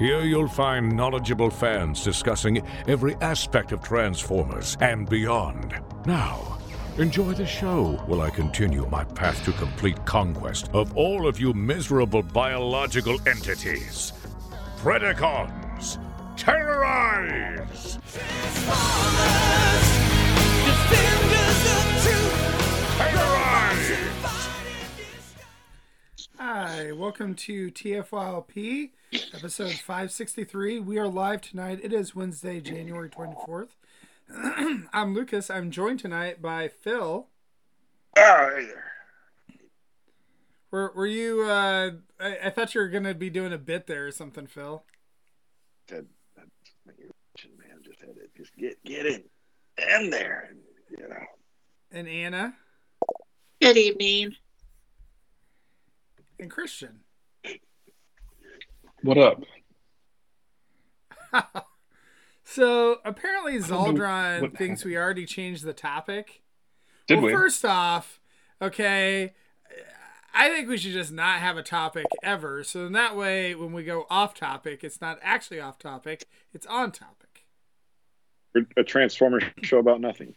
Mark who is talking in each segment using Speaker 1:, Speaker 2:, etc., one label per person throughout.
Speaker 1: Here you'll find knowledgeable fans discussing every aspect of Transformers and beyond. Now, enjoy the show while I continue my path to complete conquest of all of you miserable biological entities. Predacons, terrorize! Terrorize!
Speaker 2: Hi, welcome to TFYLP, episode 563. We are live tonight. It is Wednesday, January 24th. I'm Lucas. I'm joined tonight by Phil.
Speaker 3: Oh, hey there.
Speaker 2: Were, were you, uh, I, I thought you were going to be doing a bit there or something, Phil.
Speaker 3: That, that, man just had to just get get in in there, you know.
Speaker 2: And Anna
Speaker 4: Good evening.
Speaker 2: and Christian.
Speaker 5: What up?
Speaker 2: So apparently Zaldron
Speaker 5: what
Speaker 2: thinks
Speaker 5: happened.
Speaker 2: we already changed the topic.
Speaker 5: Did
Speaker 2: well,
Speaker 5: we?
Speaker 2: first off, okay, I think we should just not have a topic ever. So in that way, when we go off topic, it's not actually off topic; it's on topic.
Speaker 3: A Transformer show about nothing.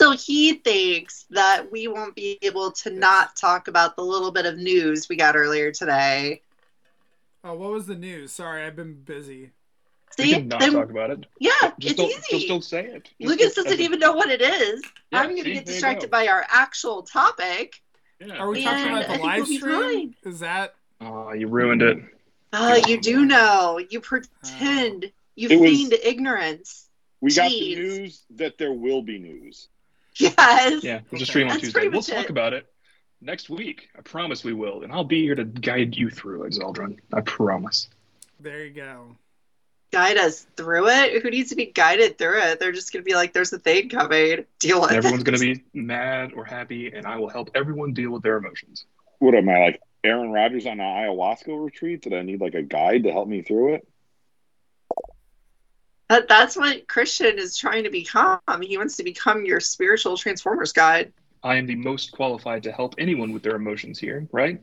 Speaker 4: So he thinks that we won't be able to not talk about the little bit of news we got earlier today.
Speaker 2: Oh, what was the news? Sorry, I've been busy.
Speaker 4: See,
Speaker 5: can not
Speaker 4: then-
Speaker 5: talk about it.
Speaker 4: yeah,
Speaker 5: Just
Speaker 4: it's
Speaker 5: don't, just
Speaker 4: easy.
Speaker 5: don't say it. Just
Speaker 4: Lucas
Speaker 5: don't-
Speaker 4: doesn't even know what it is.
Speaker 5: Yeah,
Speaker 4: I'm going to get distracted
Speaker 5: go.
Speaker 4: by our actual topic.
Speaker 5: Yeah.
Speaker 2: Are we talking about the live
Speaker 4: we'll
Speaker 2: stream? Is that?
Speaker 5: Aw, you ruined it.
Speaker 4: Oh, you do know. You ah. pretend. You
Speaker 3: It was-
Speaker 4: ignorance.
Speaker 3: We got the news that there will be news.
Speaker 4: Yes.
Speaker 5: Yeah, we'll
Speaker 2: just
Speaker 5: stream on
Speaker 4: That's
Speaker 5: Tuesday. We'll talk
Speaker 4: it.
Speaker 5: about it next week. I promise we will, and I'll be here to guide you through it, Zeldron. I promise.
Speaker 2: There you go.
Speaker 4: Guide us through it. Who needs to be guided through it? They're just going to be like, "There's a thing coming. Deal with
Speaker 5: And everyone's
Speaker 4: it."
Speaker 5: going to be mad or happy, and I will help everyone deal with their emotions.
Speaker 3: What am I like, Aaron Rodgers on an ayahuasca retreat? Did I need like a guide to help me through it?
Speaker 4: That, that's what Christian is trying to become. He wants to become your spiritual Transformers guide.
Speaker 5: I am the most qualified to help anyone with their emotions here, right?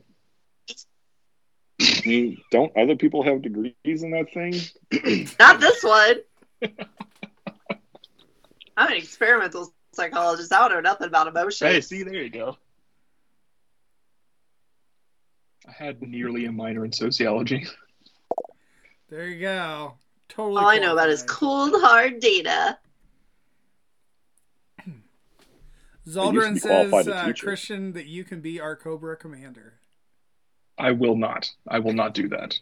Speaker 3: I mean, don't other people have degrees in that thing?
Speaker 4: Not this one. I'm an experimental psychologist. I don't know nothing about emotions.
Speaker 5: Hey, see, there you go. I had nearly a minor in sociology.
Speaker 2: There you go. Totally.
Speaker 4: All I know about is cold, hard data.
Speaker 2: Zaldron
Speaker 3: be qualified
Speaker 2: says, uh. Christian, that you can be our Cobra commander.
Speaker 5: I will not. I will not do that.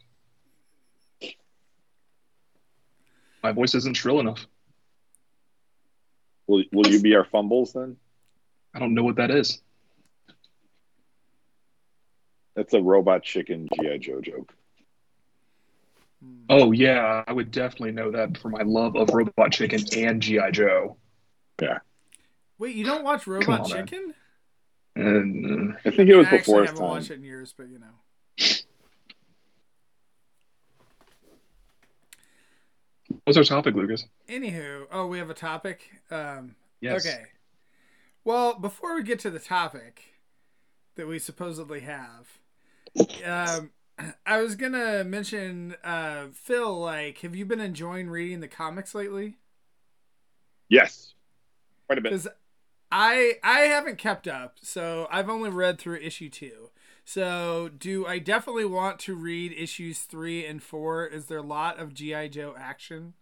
Speaker 5: My voice isn't shrill enough.
Speaker 3: Will Will you be our fumbles then?
Speaker 5: I don't know what that is.
Speaker 3: That's a robot chicken GI Joe joke.
Speaker 5: Oh yeah, I would definitely know that for my love of Robot Chicken and GI Joe.
Speaker 2: Wait, you don't watch Robot. Chicken?
Speaker 5: And uh,
Speaker 3: I think it was
Speaker 2: I
Speaker 3: before I
Speaker 2: haven't watched it in years, but you know.
Speaker 5: what's our topic, Lucas?
Speaker 2: Anywho, oh, we have a topic. Um,
Speaker 5: Yes.
Speaker 2: Okay. Well, before we get to the topic that we supposedly have, um, I was gonna mention, uh, Phil. Like, have you been enjoying reading the comics lately?
Speaker 3: Yes, quite a bit.
Speaker 2: I I haven't kept up, so I've only read through issue two. So, do I definitely want to read issues three and four? Is there a lot of GI Joe action?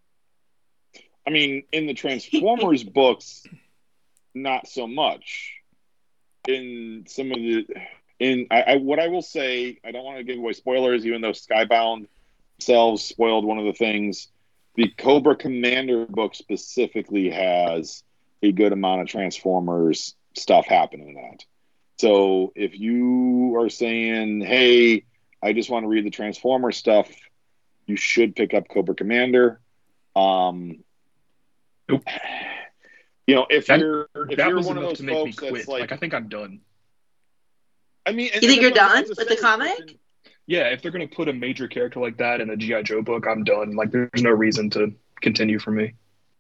Speaker 3: I mean, in the Transformers books, not so much. In some of the, in I, I what I will say, I don't want to give away spoilers, even though Skybound themselves spoiled one of the things. The Cobra Commander book specifically has a good amount of Transformers stuff happening in that. So if you are saying, "Hey, I just want to read the Transformer stuff," you should pick up Cobra Commander. Um,
Speaker 5: Nope.
Speaker 3: You know, if
Speaker 5: That-
Speaker 3: you're if
Speaker 5: that
Speaker 3: you're
Speaker 5: was
Speaker 3: one of
Speaker 5: enough
Speaker 3: those
Speaker 5: to make me
Speaker 3: folks that's
Speaker 5: quit.
Speaker 3: like,
Speaker 5: Like, I think I'm done.
Speaker 3: I mean,
Speaker 4: You think you're
Speaker 3: that's what I was
Speaker 4: done with the comic?
Speaker 5: Yeah, if they're gonna put a major character like that in a GI Joe book, I'm done. Like, there's no reason to continue for me.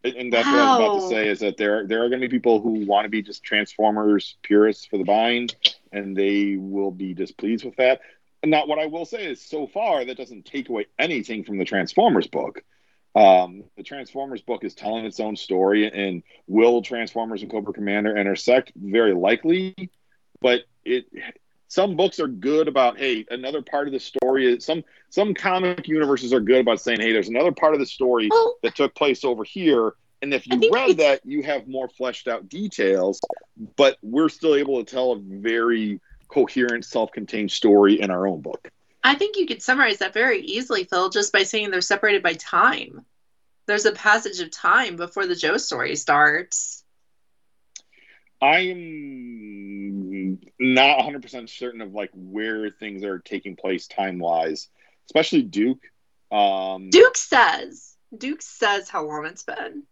Speaker 3: And, that's what I was about to say is that there there are going to be people who want to be just Transformers purists for the bind, and they will be displeased with that. And not what I will say is so far that doesn't take away anything from the Transformers book. Um, the Transformers book is telling its own story, and will Transformers and Cobra Commander intersect? Very likely, but it. Some books are good about hey, another part of the story is some some comic universes are good about saying hey, there's another part of the story
Speaker 4: Well,
Speaker 3: that took place over here. And if you read that, you have more fleshed out details, but we're still able to tell a very coherent, self contained story in our own book.
Speaker 4: I think you could summarize that very easily, Phil, just by saying they're separated by time. There's a passage of time before the Joe story starts.
Speaker 3: I am not 100% certain of like where things are taking place time wise, especially Duke. Um,
Speaker 4: Duke says, Duke says how long it's been.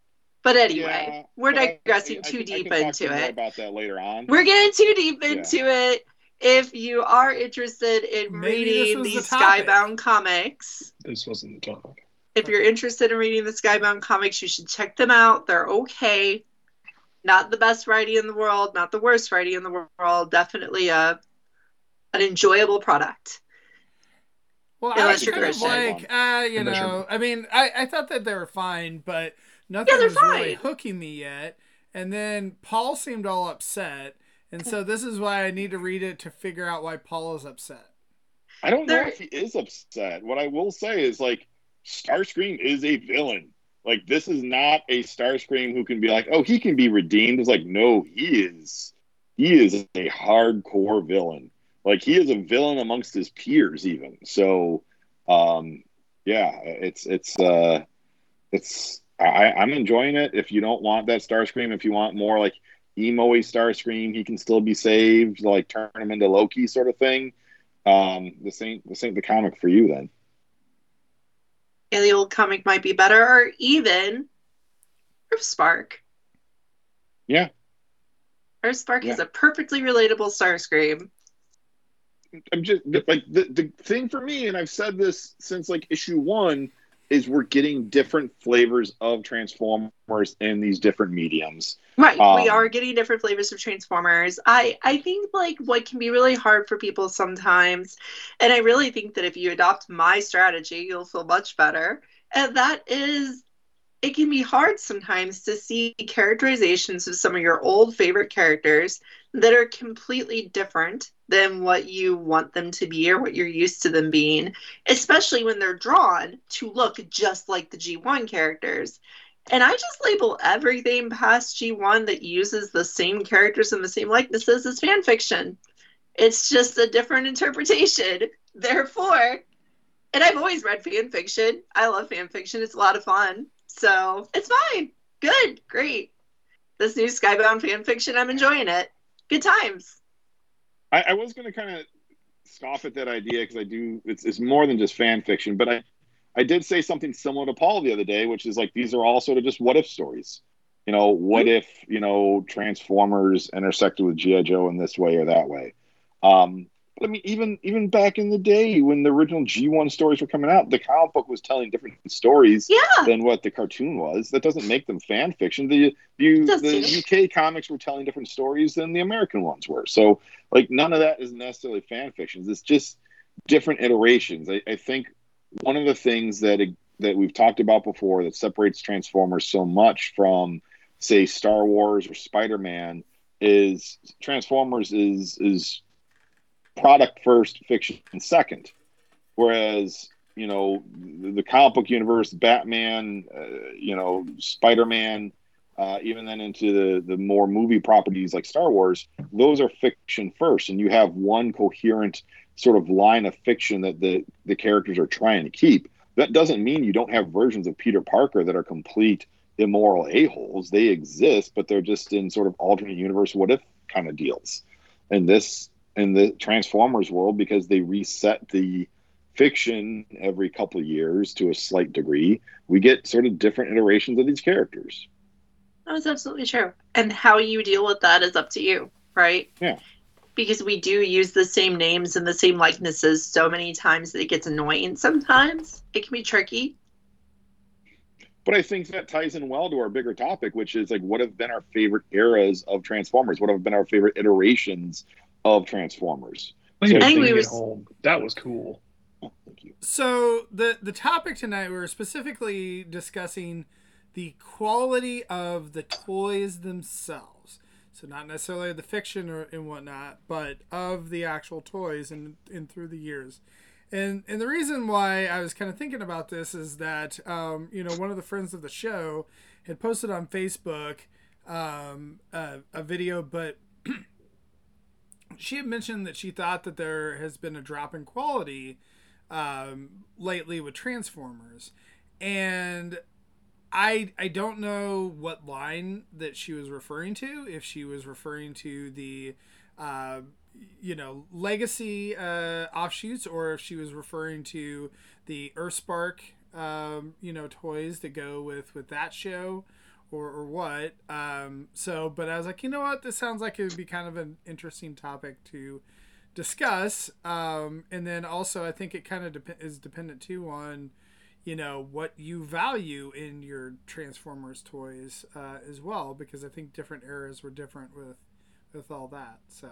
Speaker 4: But anyway,
Speaker 3: yeah,
Speaker 4: we're
Speaker 3: but
Speaker 4: digressing
Speaker 3: I- I
Speaker 4: too
Speaker 3: I
Speaker 4: deep
Speaker 3: can
Speaker 4: into
Speaker 3: some
Speaker 4: it.
Speaker 3: about that later on.
Speaker 4: We're getting too deep
Speaker 3: Yeah.
Speaker 4: into it. If you are interested in
Speaker 2: Maybe
Speaker 4: reading
Speaker 2: was the.
Speaker 4: Skybound comics,
Speaker 5: This wasn't the topic.
Speaker 4: if you're interested in reading the Skybound comics, you should check them out. They're okay. Not the best writing in the world, not the worst writing in the world. Definitely a an enjoyable product.
Speaker 2: Well,
Speaker 4: Yeah,
Speaker 2: I
Speaker 4: that's
Speaker 2: was kind of like, uh, you know, I mean, I, I thought that they were fine, but nothing
Speaker 4: Yeah, they're
Speaker 2: was really hooking me yet. And then Paul seemed all upset, and so this is why I need to read it to figure out why Paul is upset.
Speaker 3: I don't know if he is upset. What I will say is like Starscream is a villain. Like this is not a Starscream who can be like, oh, he can be redeemed. It's like, no, he is he is a hardcore villain. Like he is a villain amongst his peers, even. So um yeah, it's it's uh it's I, I'm enjoying it. If you don't want that Starscream, if you want more like emo Starscream, he can still be saved, like turn him into Loki sort of thing um this ain't this ain't the comic for you then
Speaker 4: Yeah, the old comic might be better, or even Earth Spark.
Speaker 3: Yeah.
Speaker 4: Earth Spark is a perfectly relatable Starscream.
Speaker 3: i'm just like the, the thing for me and i've said this since like issue one is we're getting different flavors of transformers in these different mediums
Speaker 4: Right. we
Speaker 3: Um,
Speaker 4: are getting different flavors of Transformers. I I think like what can be really hard for people sometimes, and I really think that if you adopt my strategy, you'll feel much better. And that is it can be hard sometimes to see characterizations of some of your old favorite characters that are completely different than what you want them to be or what you're used to them being, especially when they're drawn to look just like the G1 characters. And I just label everything past G1 that uses the same characters and the same likenesses as fan fiction. It's just a different interpretation. Therefore, and I've always read fan fiction. I love fan fiction. It's a lot of fun. So it's fine. Good. Great. This new Skybound fan fiction, I'm enjoying it. Good times.
Speaker 3: i, I was going to kind of scoff at that idea because i do it's, it's more than just fan fiction but i i did say something similar to paul the other day which is like these are all sort of just what if stories you know what if you know transformers intersected with gi joe in this way or that way um but i mean even even back in the day when the original g1 stories were coming out the comic book was telling different stories
Speaker 4: Yeah.
Speaker 3: than what the cartoon was. That doesn't make them fan fiction. The the, the uk comics were telling different stories than the american ones were. So like none of that is necessarily fan fiction. it's just different iterations. I, I think one of the things that that we've talked about before that separates transformers so much from say star wars or spider-man is transformers is is product first fiction second. Whereas you know the, comic book universe batman uh, you know spider-man uh, even then into the the more movie properties like star wars those are fiction first. And you have one coherent sort of line of fiction that the the characters are trying to keep. That doesn't mean you don't have versions of peter parker that are complete immoral a-holes. They exist but they're just in sort of alternate universe what if kind of deals. And this in the transformers world because they reset the fiction every couple of years to a slight degree we get sort of different iterations of these characters
Speaker 4: That is absolutely true. And how you deal with that is up to you, right?
Speaker 3: Yeah.
Speaker 4: Because we do use the same names and the same likenesses so many times that it gets annoying sometimes. It can be tricky.
Speaker 3: but i think that ties in well to our bigger topic which is like what have been our favorite eras of transformers what have been our favorite iterations of transformers
Speaker 5: Playing
Speaker 4: I think we
Speaker 5: Bring It
Speaker 4: was-
Speaker 5: home. That was cool.
Speaker 3: oh, thank you
Speaker 2: So the the topic tonight we're specifically discussing the quality of the toys themselves. So not necessarily the fiction or and whatnot, but of the actual toys and and through the years. And and the reason why I was kind of thinking about this is that um, you know one of the friends of the show had posted on Facebook um, a, a video, but she had mentioned that she thought that there has been a drop in quality um, lately with Transformers, and I I don't know what line that she was referring to. If she was referring to the uh, you know legacy uh, offshoots, or if she was referring to the Earthspark um, you know toys that go with with that show. Or, or what um, so but i was like you know what? This sounds like it would be kind of an interesting topic to discuss um, and then also i think it kind of is dependent too on you know what you value in your transformers toys uh, as well because i think different eras were different with with all that so.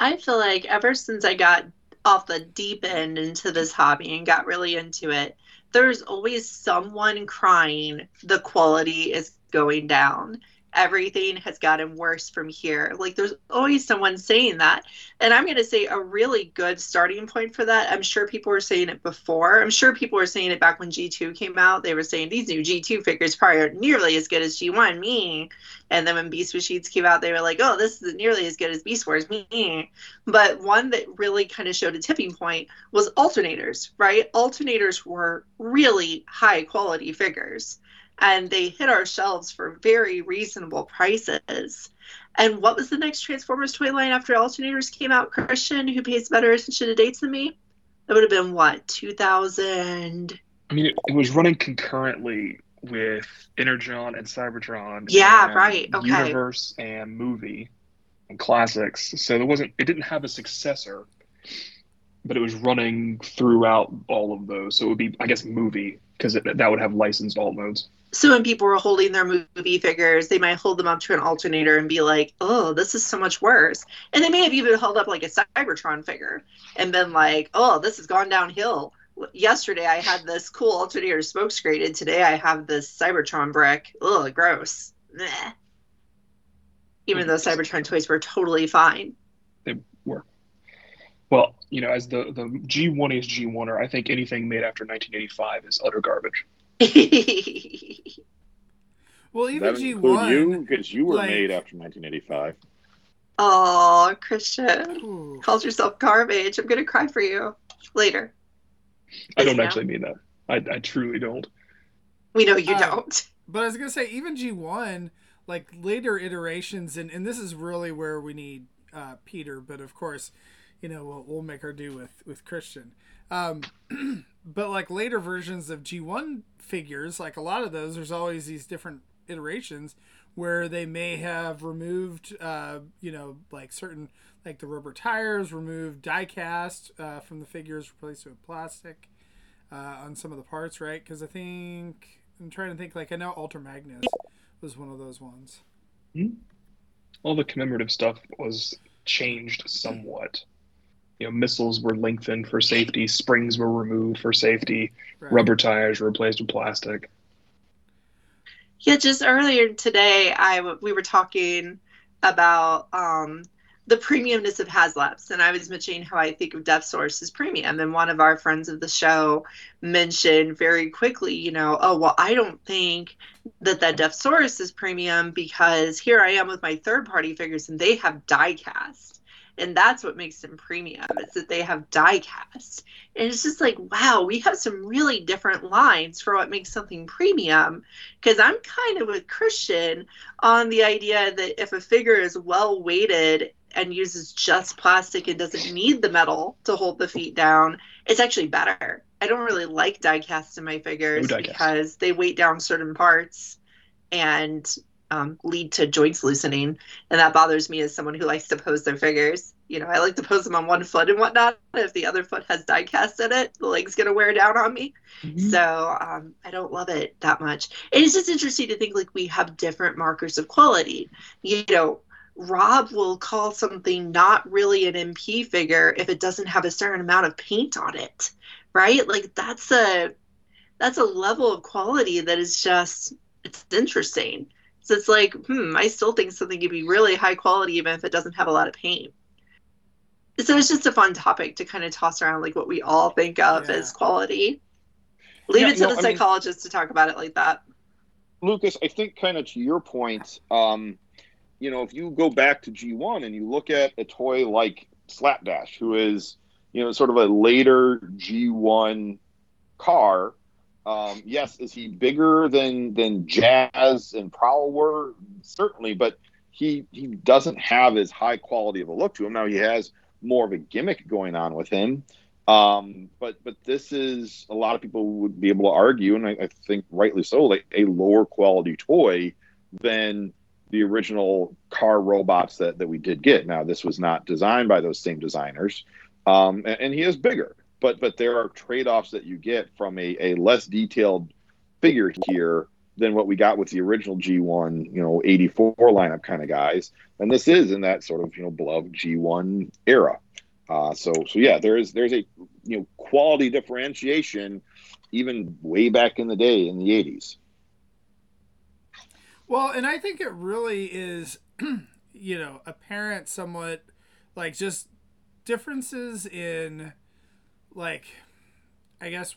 Speaker 4: I feel like ever since I got off the deep end into this hobby and got really into it, there's always someone crying the quality is going down. Everything has gotten worse from here. Like there's always someone saying that. And I'm going to say a really good starting point for that. I'm sure people were saying it before. I'm sure people were saying it back when G2 came out. They were saying these new G2 figures probably aren't nearly as good as G1, me. And then when Beast Machines came out, they were like, oh, this isn't nearly as good as Beast Wars, me. But one that really kind of showed a tipping point was alternators, right? Alternators were really high quality figures and they hit our shelves for very reasonable prices. And what was the next Transformers toy line after alternators came out? Christian, who pays better attention to dates than me? That would have been what, 2000?
Speaker 5: I mean, it, it was running concurrently with Energon and Cybertron.
Speaker 4: Yeah,
Speaker 5: and
Speaker 4: right, okay.
Speaker 5: Universe and movie and classics. So there wasn't. It didn't have a successor, but it was running throughout all of those. So it would be, I guess, movie because that would have licensed alt modes.
Speaker 4: So when people were holding their movie figures, they might hold them up to an alternator and be like, "Oh, this is so much worse." And they may have even held up like a Cybertron figure and been like, "Oh, this has gone downhill." Yesterday I had this cool alternator smoke screen, and today I have this Cybertron brick. Ugh, gross. Meh. Even though Cybertron toys were totally fine. They were.
Speaker 5: Well, you know, as the the G1 is G1er, I think anything made after 1985 is utter garbage.
Speaker 2: well even g1
Speaker 3: you because you were
Speaker 2: like-
Speaker 3: made after 1985
Speaker 4: oh, Christian,
Speaker 2: Ooh.
Speaker 4: called yourself garbage. I'm gonna cry for you later.
Speaker 5: I don't
Speaker 4: ma'am.
Speaker 5: actually mean that. I, I truly don't.
Speaker 4: We know you
Speaker 2: Uh,
Speaker 4: don't.
Speaker 2: But I was gonna say even G one, like later iterations, and, and this is really where we need uh, Peter. But of course, you know we'll, we'll make our do with with Christian. Um, but like later versions of G one figures, like a lot of those, there's always these different iterations where they may have removed, uh, you know, like certain like the rubber tires, removed die cast uh, from the figures, replaced with plastic uh, on some of the parts, right? Because I think I'm trying to think. Like I know Ultra Magnus was one of those ones.
Speaker 5: All the commemorative stuff was changed somewhat. You know, missiles were lengthened for safety, springs were removed for safety,
Speaker 2: Right.
Speaker 5: rubber tires were replaced with plastic.
Speaker 4: Yeah, just earlier today, I we were talking about um, the premiumness of HasLabs, and I was mentioning how I think of Deathsaurus as premium. And one of our friends of the show mentioned very quickly, you know, oh well, I don't think that that Deathsaurus is premium because here I am with my third party figures, and they have die cast. And that's what makes them premium is that they have die cast. And it's just like, wow, we have some really different lines for what makes something premium because I'm kind of with Christian on the idea that if a figure is well weighted and uses just plastic and doesn't need the metal to hold the feet down, it's actually better. I don't really like die cast in my figures because they weight down certain parts and um, lead to joints loosening, and that bothers me as someone who likes to pose their figures. You know, I like to pose them on one foot and whatnot. If the other foot has die cast in it, the leg's gonna wear down on me. So um, I don't love it that much. And It's just interesting to think like we have different markers of quality. You know, Rob will call something not really an MP figure if it doesn't have a certain amount of paint on it, right? Like that's a that's a level of quality that is just it's interesting. So it's like, hmm, I still think something could be really high quality even if it doesn't have a lot of paint. So it's just a fun topic to kind of toss around like what we all think of
Speaker 2: Yeah.
Speaker 4: as quality. Leave
Speaker 3: Yeah,
Speaker 4: it to
Speaker 3: no,
Speaker 4: the
Speaker 3: I mean-
Speaker 4: psychologist to talk about it like that.
Speaker 3: Lucas, I think kind of to your point, um, you know, if you go back to G1 and you look at a toy like Slapdash, who is, you know, sort of a later G1 car, um, yes, is he bigger than than Jazz and Prowl were? Certainly, but he he doesn't have as high quality of a look to him. Now he has more of a gimmick going on with him. Um, but but this is a lot of people would be able to argue, and I, I think rightly so, like a lower quality toy than the original car robots that, that we did get. Now this was not designed by those same designers, um, and, and he is bigger. But but there are trade offs that you get from a, a less detailed figure here than what we got with the original G1, you know, 84 lineup kind of guys. And this is in that sort of you know beloved G1 era. Uh, so so yeah, there is there's a you know quality differentiation even way back in the day in the 80s.
Speaker 2: Well, and I think it really is, you know, apparent somewhat like just differences in like I guess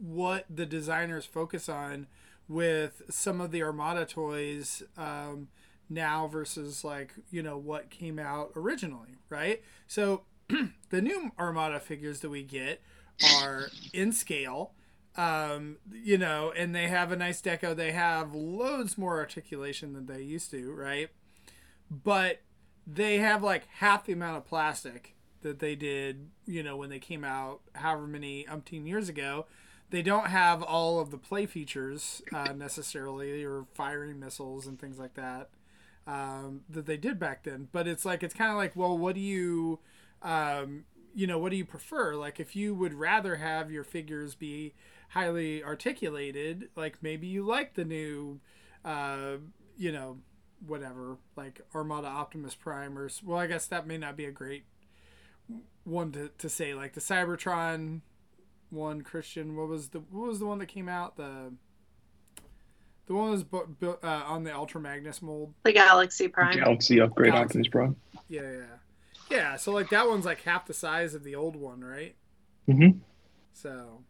Speaker 2: what the designers focus on with some of the Armada toys um, now versus like, you know, what came out originally, right? So the new Armada figures that we get are in scale um, you know, and they have a nice deco. They have loads more articulation than they used to, right? But they have like half the amount of plastic that they did, you know, when they came out however many umpteen years ago. They don't have all of the play features uh, necessarily, or firing missiles and things like that um, that they did back then. But it's like it's kind of like, well, what do you, um, you know, what do you prefer? Like, if you would rather have your figures be highly articulated, like maybe you like the new, uh, you know, whatever, like Armada Optimus Prime, or well, I guess that may not be a great one to, to say. Like the Cybertron one, Christian. What was the what was the one that came out? The the one that was bu- bu- uh, on the Ultra Magnus mold.
Speaker 4: The Galaxy Prime.
Speaker 5: Galaxy upgrade
Speaker 2: Galaxy.
Speaker 5: Optimus Prime.
Speaker 2: Yeah, yeah, yeah. So like that one's like half the size of the old one, right?
Speaker 5: Mm-hmm.
Speaker 2: So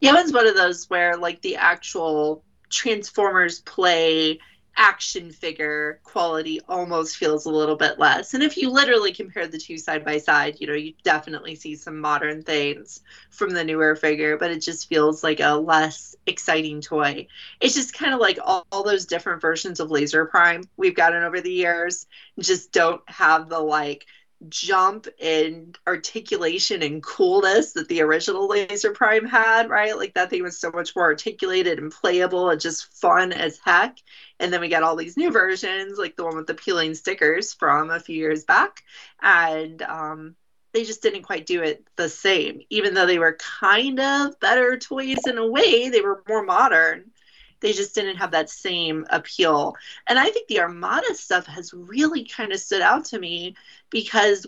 Speaker 4: Yeah, it was one of those where like the actual Transformers play action figure quality almost feels a little bit less. And if you literally compare the two side by side, you know, you definitely see some modern things from the newer figure, but it just feels like a less exciting toy. It's just kind of like all, all those different versions of Laser Prime we've gotten over the years just don't have the like jump in articulation and coolness that the original Laser Prime had, right? Like that thing was so much more articulated and playable and just fun as heck. And then we got all these new versions, like the one with the peeling stickers from a few years back. And um, they just didn't quite do it the same, even though they were kind of better toys in a way. They were more modern. They just didn't have that same appeal. And I think the Armada stuff has really kind of stood out to me because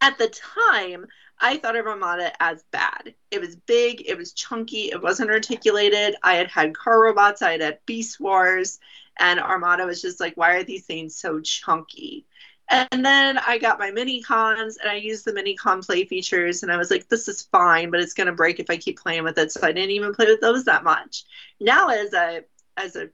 Speaker 4: at the time, I thought of Armada as bad. It was big, it was chunky, it wasn't articulated. I had had car robots, I had had Beast Wars, and Armada was just like, why are these things so chunky? And then I got my mini cons and I used the mini con play features and I was like, this is fine, but it's gonna break if I keep playing with it. So I didn't even play with those that much. Now as a as a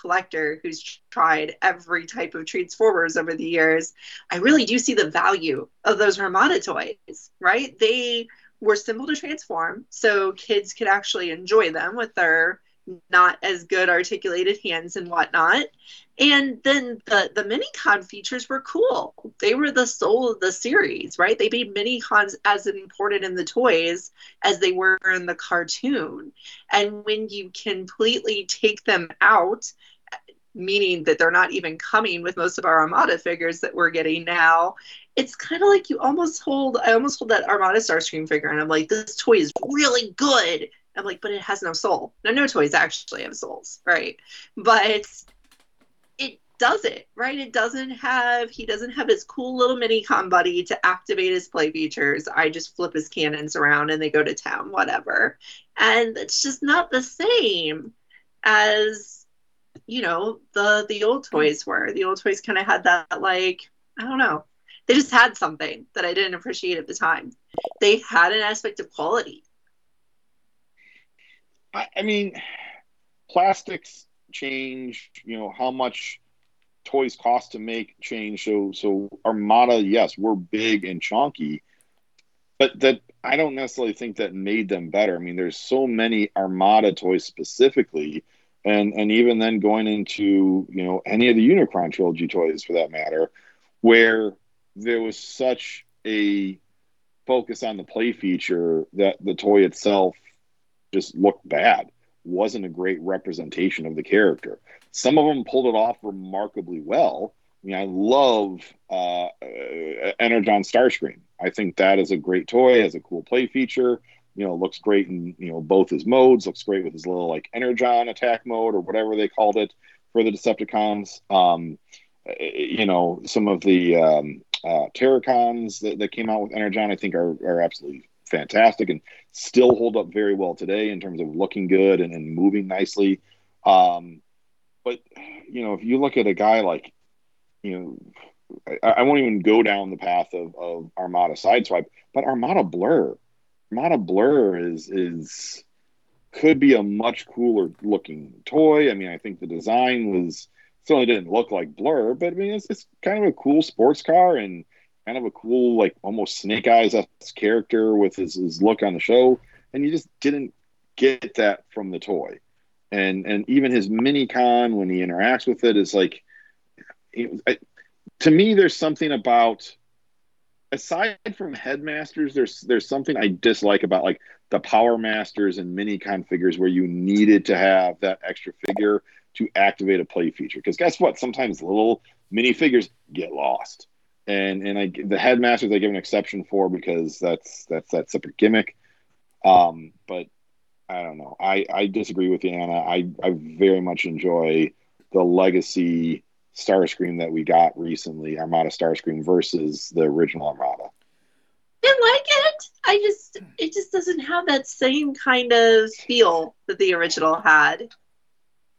Speaker 4: collector who's tried every type of Transformers over the years, I really do see the value of those Armada toys, right? They were simple to transform, so kids could actually enjoy them with their not as good articulated hands and whatnot. And then the the mini con features were cool. They were the soul of the series, right? They made mini cons as important in the toys as they were in the cartoon. And when you completely take them out, meaning that they're not even coming with most of our Armada figures that we're getting now, it's kind of like you almost hold I almost hold that Armada Starscream figure and I'm like, this toy is really good. I'm like, but it has no soul. No, no toys actually have souls, right? But it does it, right? It doesn't have, he doesn't have his cool little mini con buddy to activate his play features. I just flip his cannons around and they go to town, whatever. And it's just not the same as, you know, the the old toys were. The old toys kind of had that, like, I don't know. They just had something that I didn't appreciate at the time. They had an aspect of quality
Speaker 3: I, I mean, plastics change. You know how much toys cost to make change. So so Armada, yes, we're big and chunky, but that I don't necessarily think that made them better. I mean, there's so many Armada toys specifically, and and even then going into you know any of the Unicron trilogy toys for that matter, where there was such a focus on the play feature that the toy itself just looked bad. Wasn't a great representation of the character. Some of them pulled it off remarkably well. I mean, I love uh, Energon Starscream. I think that is a great toy. Has a cool play feature. You know, looks great in you know both his modes. Looks great with his little like Energon attack mode or whatever they called it for the Decepticons. Um, you know, some of the um, uh, Terrorcons that, that came out with Energon, I think, are, are absolutely fantastic and still hold up very well today in terms of looking good and, and moving nicely. Um, but you know, if you look at a guy like, you know, I, I, won't even go down the path of, of Armada Sideswipe, but Armada Blur, Armada Blur is is could be a much cooler looking toy. I mean, I think the design was certainly didn't look like Blur, but I mean, it's, it's kind of a cool sports car and kind of a cool, like almost Snake Eyes character with his, his look on the show, and you just didn't get that from the toy. And and even his mini con when he interacts with it is like, it, I, to me, there's something about aside from headmasters, there's there's something I dislike about like the power masters and mini con figures where you needed to have that extra figure to activate a play feature. Because guess what? Sometimes little mini figures get lost and and I the headmasters I give an exception for because that's that's that separate gimmick. Um, but I don't know. I I disagree with you, Anna. I I very much enjoy the legacy Starscream that we got recently, Armada Starscream versus the original Armada.
Speaker 4: I like it. I just it just doesn't have that same kind of feel that the original had.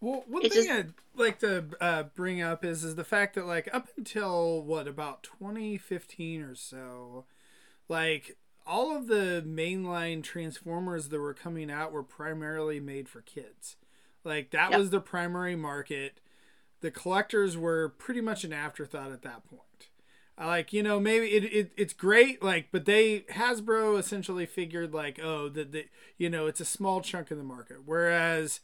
Speaker 2: Well, one it thing just... I'd like to uh, bring up is is the fact that like up until what about 2015 or so, like all of the mainline Transformers that were coming out were primarily made for kids. Like that yep. was the primary market. The collectors were pretty much an afterthought at that point. Like you know maybe it, it it's great like but they Hasbro essentially figured like oh that the you know it's a small chunk of the market whereas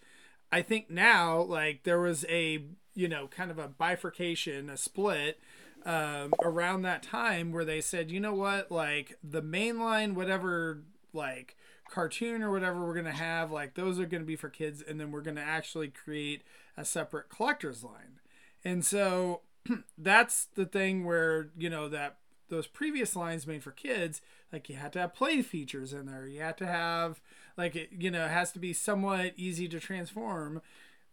Speaker 2: I think now, like there was a you know kind of a bifurcation, a split um, around that time where they said, you know what, like the mainline, whatever, like cartoon or whatever we're gonna have, like those are gonna be for kids, and then we're gonna actually create a separate collector's line. And so that's the thing where you know that those previous lines made for kids, like you had to have play features in there, you had to have like it you know has to be somewhat easy to transform.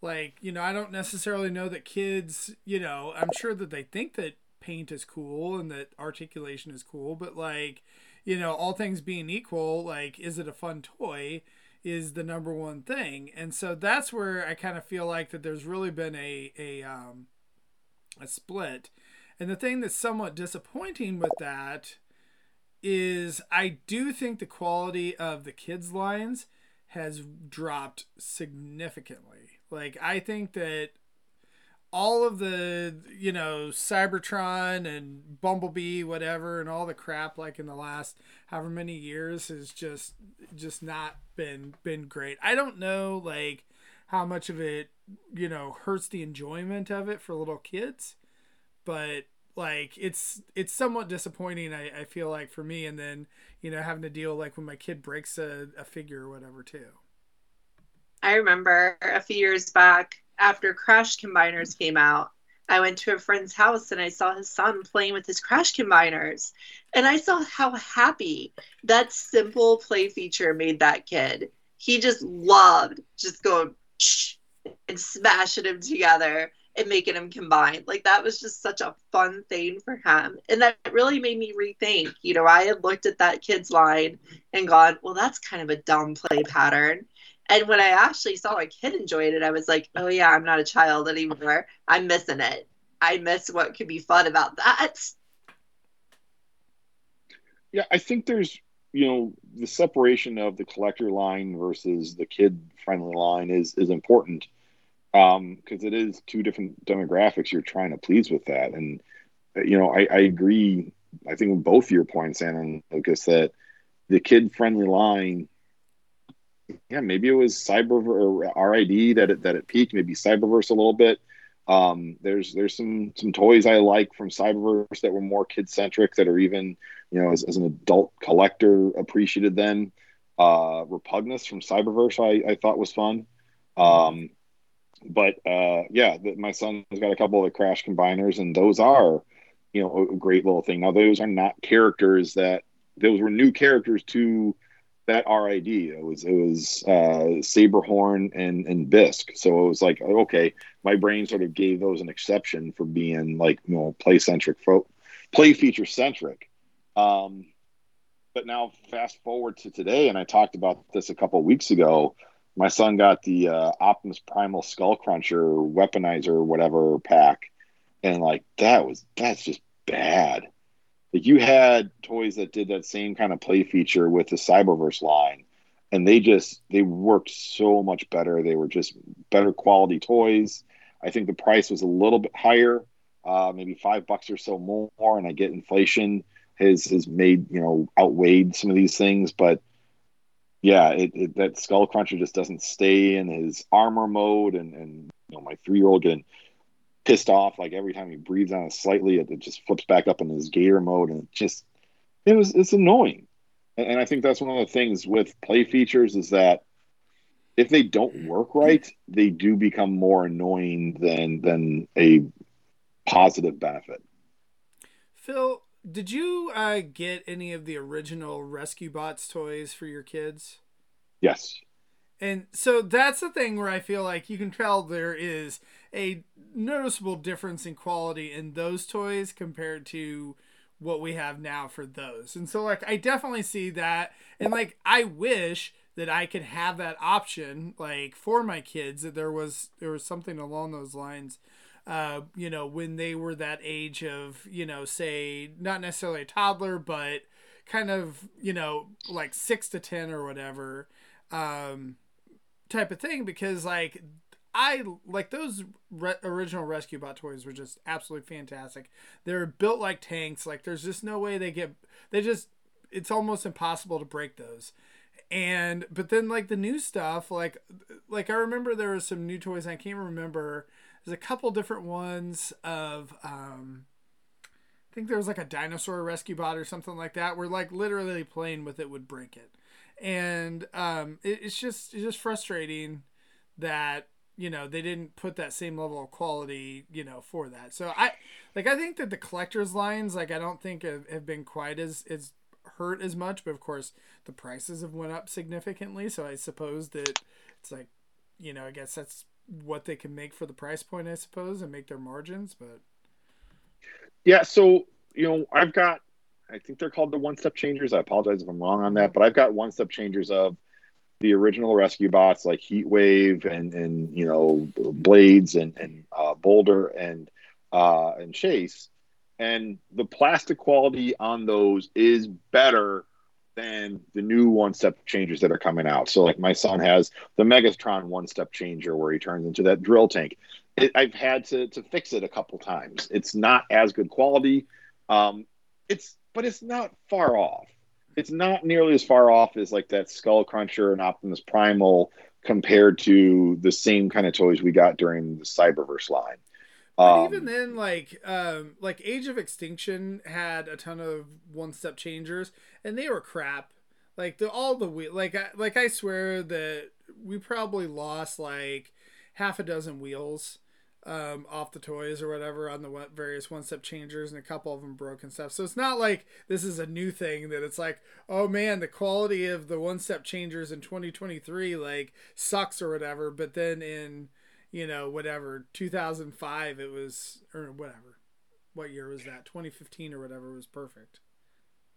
Speaker 2: Like you know i don't necessarily know that kids you know i'm sure that they think that paint is cool and that articulation is cool but like you know all things being equal like is it a fun toy is the number one thing. And so that's where i kind of feel like that there's really been a a um a split. And the thing that's somewhat disappointing with that is I do think the quality of the kids lines has dropped significantly. Like I think that all of the you know Cybertron and Bumblebee whatever and all the crap like in the last however many years has just just not been been great. I don't know like how much of it you know hurts the enjoyment of it for little kids but like it's it's somewhat disappointing I, I feel like for me and then you know having to deal like when my kid breaks a, a figure or whatever too.
Speaker 4: I remember a few years back after crash combiners came out i went to a friend's house and i saw his son playing with his crash combiners. And i saw how happy that simple play feature made that kid. He just loved just going and smashing them together and making them combine. Like that was just such a fun thing for him. And that really made me rethink. You know, I had looked at that kid's line and gone, well, that's kind of a dumb play pattern. And when I actually saw a kid enjoyed it, I was like, oh, yeah, I'm not a child anymore. I'm missing it. I miss what could be fun about that.
Speaker 3: Yeah, I think there's, you know, the separation of the collector line versus the kid friendly line is is important because um, it is two different demographics you're trying to please with that. And you know, I, I agree. I think with both your points, Anna and Lucas, that the kid friendly line, yeah, maybe it was Cyber or RID that it, that it peaked. Maybe Cyberverse a little bit. Um, there's there's some some toys I like from Cyberverse that were more kid centric that are even you know as, as an adult collector appreciated then. Uh, Repugnus from Cyberverse I, I thought was fun. Um, but uh, yeah, the, my son's got a couple of the crash combiners, and those are, you know, a great little thing. Now, those are not characters that those were new characters to that RID. It was it was uh, Saberhorn and and Bisk. So it was like okay, my brain sort of gave those an exception for being like you know play centric, play feature centric. Um, but now fast forward to today, and I talked about this a couple weeks ago my son got the uh, Optimus Primal Skull Cruncher weaponizer whatever pack, and like that was that's just bad. Like you had toys that did that same kind of play feature with the Cyberverse line, and they just they worked so much better. They were just better quality toys. I think the price was a little bit higher, uh, maybe five bucks or so more, and I get inflation has has made you know outweighed some of these things, but yeah, it, it, that Skull Cruncher just doesn't stay in his armor mode, and and you know my three year old getting pissed off like every time he breathes on it slightly, it, it, just flips back up in his gator mode, and it just it was it's annoying, and, and I think that's one of the things with play features is that if they don't work right, they do become more annoying than than a positive benefit.
Speaker 2: Phil, did you uh, get any of the original Rescue Bots toys for your kids?
Speaker 3: Yes.
Speaker 2: And so that's the thing where I feel like you can tell there is a noticeable difference in quality in those toys compared to what we have now for those. And so like I definitely see that and like I wish that I could have that option like for my kids that there was there was something along those lines uh, you know, when they were that age of, you know, say, not necessarily a toddler, but kind of, you know, like six to 10 or whatever um, type of thing. Because, like, I like those re- original Rescue Bot toys were just absolutely fantastic. They're built like tanks. Like, there's just no way they get, they just, it's almost impossible to break those and but then like the new stuff like like i remember there was some new toys i can't remember there's a couple different ones of um, I think there was like a dinosaur rescue bot or something like that where like literally playing with it would break it. And um, it, it's just it's just frustrating that you know they didn't put that same level of quality you know for that so i like i think that the collectors lines like i don't think have, have been quite as as hurt as much but of course the prices have went up significantly so i suppose that it's like you know i guess that's what they can make for the price point, I suppose, and make their margins. But
Speaker 3: yeah, so you know, I've got, I think they're called the one step changers. I apologize if I'm wrong on that, but I've got one step changers of the original rescue bots like Heat Wave and and you know Blades and and uh, Boulder and uh, and Chase, and the plastic quality on those is better than the new one step changers that are coming out. So, like my son has the Megatron one step changer where he turns into that drill tank. It, I've had to to fix it a couple times. It's not as good quality. Um, it's but it's not far off. It's not nearly as far off as like that Skull Cruncher and Optimus Primal compared to the same kind of toys we got during the Cyberverse line.
Speaker 2: But
Speaker 3: Um,
Speaker 2: even then, like, um, like Age of Extinction had a ton of one-step changers, and they were crap. Like the all the wheel, like, I, like I swear that we probably lost like half a dozen wheels um, off the toys or whatever on the one- various one-step changers, and a couple of them broke and stuff. So it's not like this is a new thing that it's like, oh man, the quality of the one-step changers in 2023 like sucks or whatever. But then in you know, whatever, 2005, it was, or whatever. What year was that? 2015 or whatever was perfect.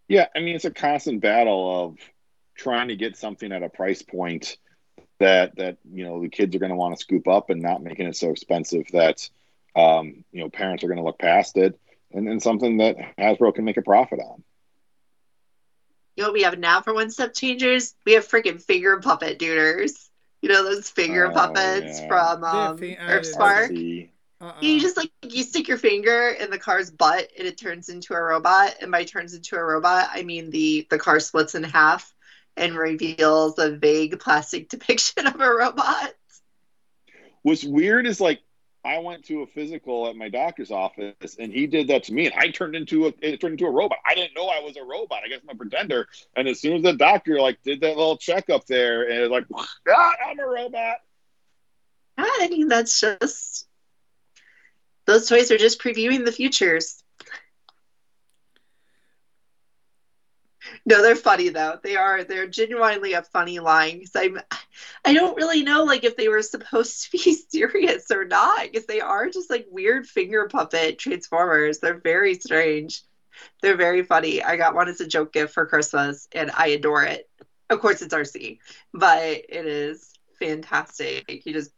Speaker 3: Yeah, I mean it's a constant battle of trying to get something at a price point that that you know the kids are going to want to scoop up and not making it so expensive that um, you know parents are going to look past it and then something that Hasbro can make a profit on.
Speaker 4: You know what we have now for one step changers? We have freaking finger puppet duders. You know those finger
Speaker 3: Oh,
Speaker 4: puppets
Speaker 3: yeah.
Speaker 4: from
Speaker 2: They
Speaker 4: um,
Speaker 2: fi-
Speaker 4: Earth Spark?
Speaker 2: Uh-uh.
Speaker 4: You just like you stick your finger in the car's butt and it turns into a robot. And by turns into a robot, I mean the the car splits in half and reveals a vague plastic depiction of a robot.
Speaker 3: What's weird is like I went to a physical at my doctor's office and he did that to me and I turned into a it turned into a robot. I didn't know I was a robot. I guess I'm a pretender. And as soon as the doctor like did that little checkup there and like ah, I'm a robot.
Speaker 4: I mean that's just those toys are just previewing the futures. No, they're funny though. They are. They're genuinely a funny line because I'm. I don't really know like if they were supposed to be serious or not because they are just like weird finger puppet transformers. They're very strange. They're very funny. I got one as a joke gift for Christmas and I adore it. Of course, it's RC, but it is fantastic. You just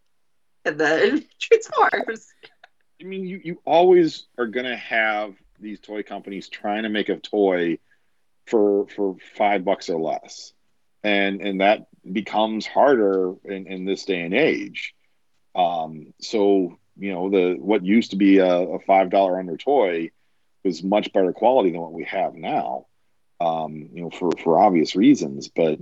Speaker 4: and then transforms.
Speaker 3: I mean, you, you always are gonna have these toy companies trying to make a toy for for five bucks or less, and and that becomes harder in, in this day and age. Um, so you know the what used to be a, a five dollar under toy was much better quality than what we have now. Um, you know, for for obvious reasons, but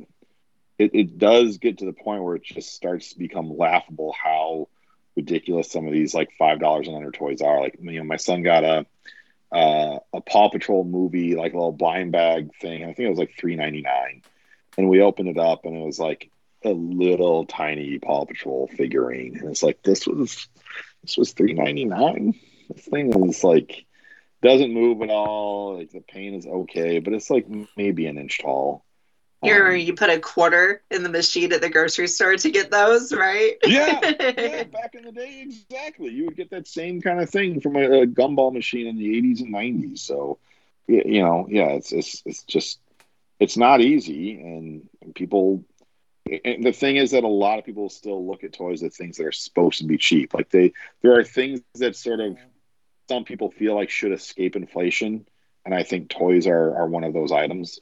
Speaker 3: it, it does get to the point where it just starts to become laughable how ridiculous some of these like five dollars and under toys are. Like you know, my son got a uh, a Paw Patrol movie, like a little blind bag thing. I think it was like three ninety nine, and we opened it up, and it was like a little tiny Paw Patrol figurine, and it's like this was this was three ninety nine. This thing is like doesn't move at all. Like the paint is okay, but it's like maybe an inch tall.
Speaker 4: You
Speaker 3: Um,
Speaker 4: you put a quarter in the machine at the grocery store to get those, right?
Speaker 3: yeah, yeah, back in the day, exactly. You would get that same kind of thing from a, a gumball machine in the '80s and '90s. So, you know, yeah, it's it's it's just it's not easy, and people. And the thing is that a lot of people still look at toys as things that are supposed to be cheap. Like they, there are things that sort of some people feel like should escape inflation, and I think toys are are one of those items.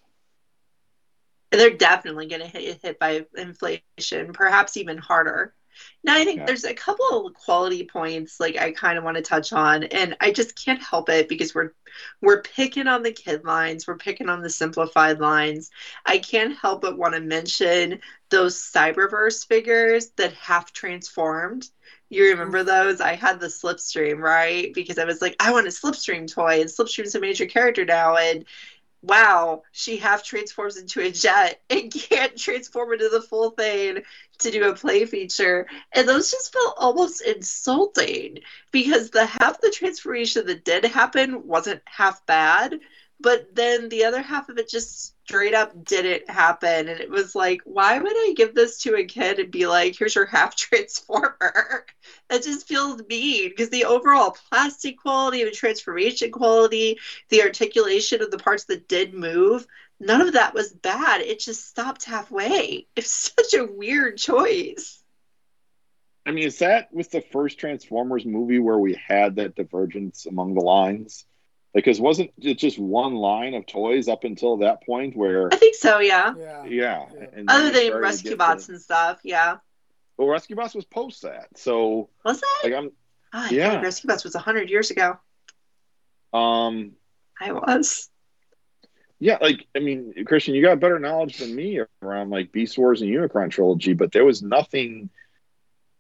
Speaker 4: They're definitely going to hit hit by inflation, perhaps even harder. Now, I think
Speaker 3: Yeah.
Speaker 4: there's a couple of quality points like I kind of want to touch on, and I just can't help it because we're we're picking on the kid lines, we're picking on the simplified lines. I can't help but want to mention those Cyberverse figures that half transformed. You remember mm-hmm. those? I had the Slipstream, right? Because I was like, I want a Slipstream toy, and Slipstream's a major character now, and wow, she half transforms into a jet and can't transform into the full thing to do a play feature. And those just felt almost insulting because the half the transformation that did happen wasn't half bad, but then the other half of it just straight up didn't happen. And it was like, why would I give this to a kid and be like, here's your half transformer? That just feels mean because the overall plastic quality of transformation quality, the articulation of the parts that did move, none of that was bad. It just stopped halfway. It's such a weird choice.
Speaker 3: I mean, is that with the first Transformers movie where we had that divergence among the lines? Because wasn't it just one line of toys up until that point where,
Speaker 4: I think so, yeah.
Speaker 2: Yeah.
Speaker 3: yeah,
Speaker 2: Yeah.
Speaker 4: Other than rescue bots
Speaker 3: to-
Speaker 4: and stuff, yeah.
Speaker 3: well, Rescue Bots was post that, so
Speaker 4: Was it?
Speaker 3: like I'm,
Speaker 4: Oh, I
Speaker 3: yeah.
Speaker 4: thought Rescue Bots was 100 years ago.
Speaker 3: um,
Speaker 4: I was.
Speaker 3: yeah, like I mean, Christian, you got better knowledge than me around like Beast Wars and Unicron trilogy, but there was nothing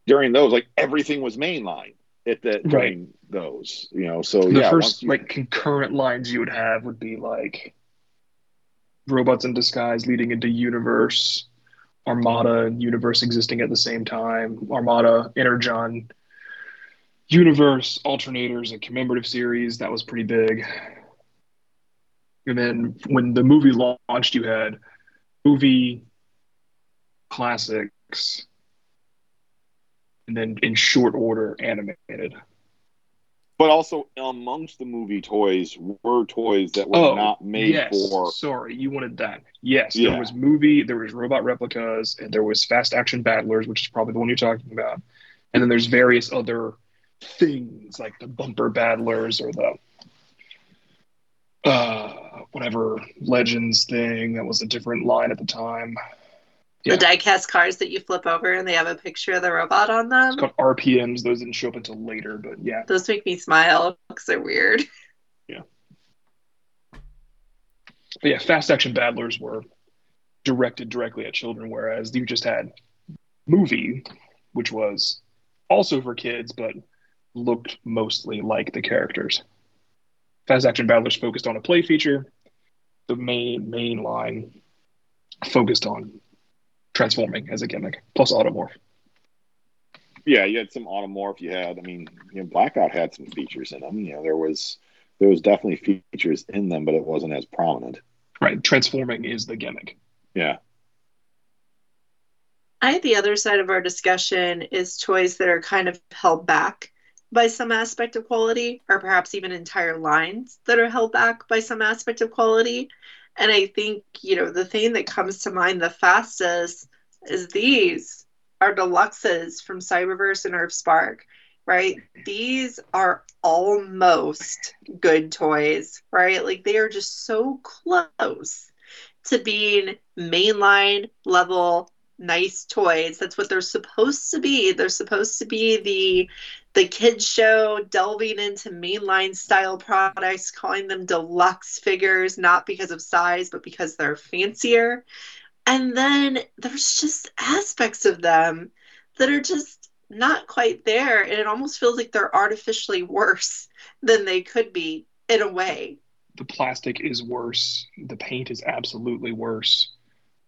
Speaker 3: during those. Like everything was mainline at the during those, you know. So
Speaker 5: the
Speaker 3: yeah,
Speaker 5: first
Speaker 3: you,
Speaker 5: like concurrent lines you would have would be like robots in disguise leading into universe, Armada and universe existing at the same time, Armada, Energon, universe, alternators, and commemorative series that was pretty big. And then when the movie launched, you had movie classics, and then in short order, animated.
Speaker 3: But also amongst the movie toys were toys that were not made
Speaker 5: yes.
Speaker 3: for.
Speaker 5: Sorry, you wanted that. Yes,
Speaker 3: Yeah.
Speaker 5: there was movie, there was robot replicas, and there was fast action battlers, which is probably the one you're talking about. And then there's various other things like the bumper battlers or the uh whatever legends thing that was a different line at the time. Yeah.
Speaker 4: The diecast cars that you flip over and they have a picture of the robot on them.
Speaker 5: It's called RPMs. Those didn't show up until later, but yeah.
Speaker 4: Those make me smile because they're weird.
Speaker 5: But yeah, fast action battlers were directed directly at children, whereas you just had movie, which was also for kids, but looked mostly like the characters. Fast action battlers focused on a play feature. The main main line focused on transforming as a gimmick, plus automorph.
Speaker 3: Yeah, you had some automorph. You had, I mean, you know, Blackout had some features in them. You know, there was there was definitely features in them, but it wasn't as prominent.
Speaker 5: Right, transforming is the gimmick.
Speaker 3: Yeah,
Speaker 4: I think the other side of our discussion is toys that are kind of held back by some aspect of quality, or perhaps even entire lines that are held back by some aspect of quality. And I think, you know, the thing that comes to mind the fastest is these are deluxes from Cyberverse and Earthspark, right? These are almost good toys, right? Like they are just so close to being mainline level nice toys. That's what they're supposed to be. They're supposed to be the the kids show delving into mainline style products, calling them deluxe figures, not because of size, but because they're fancier. And then there's just aspects of them that are just not quite there. And it almost feels like they're artificially worse than they could be in a way.
Speaker 5: The plastic is worse. The paint is absolutely worse.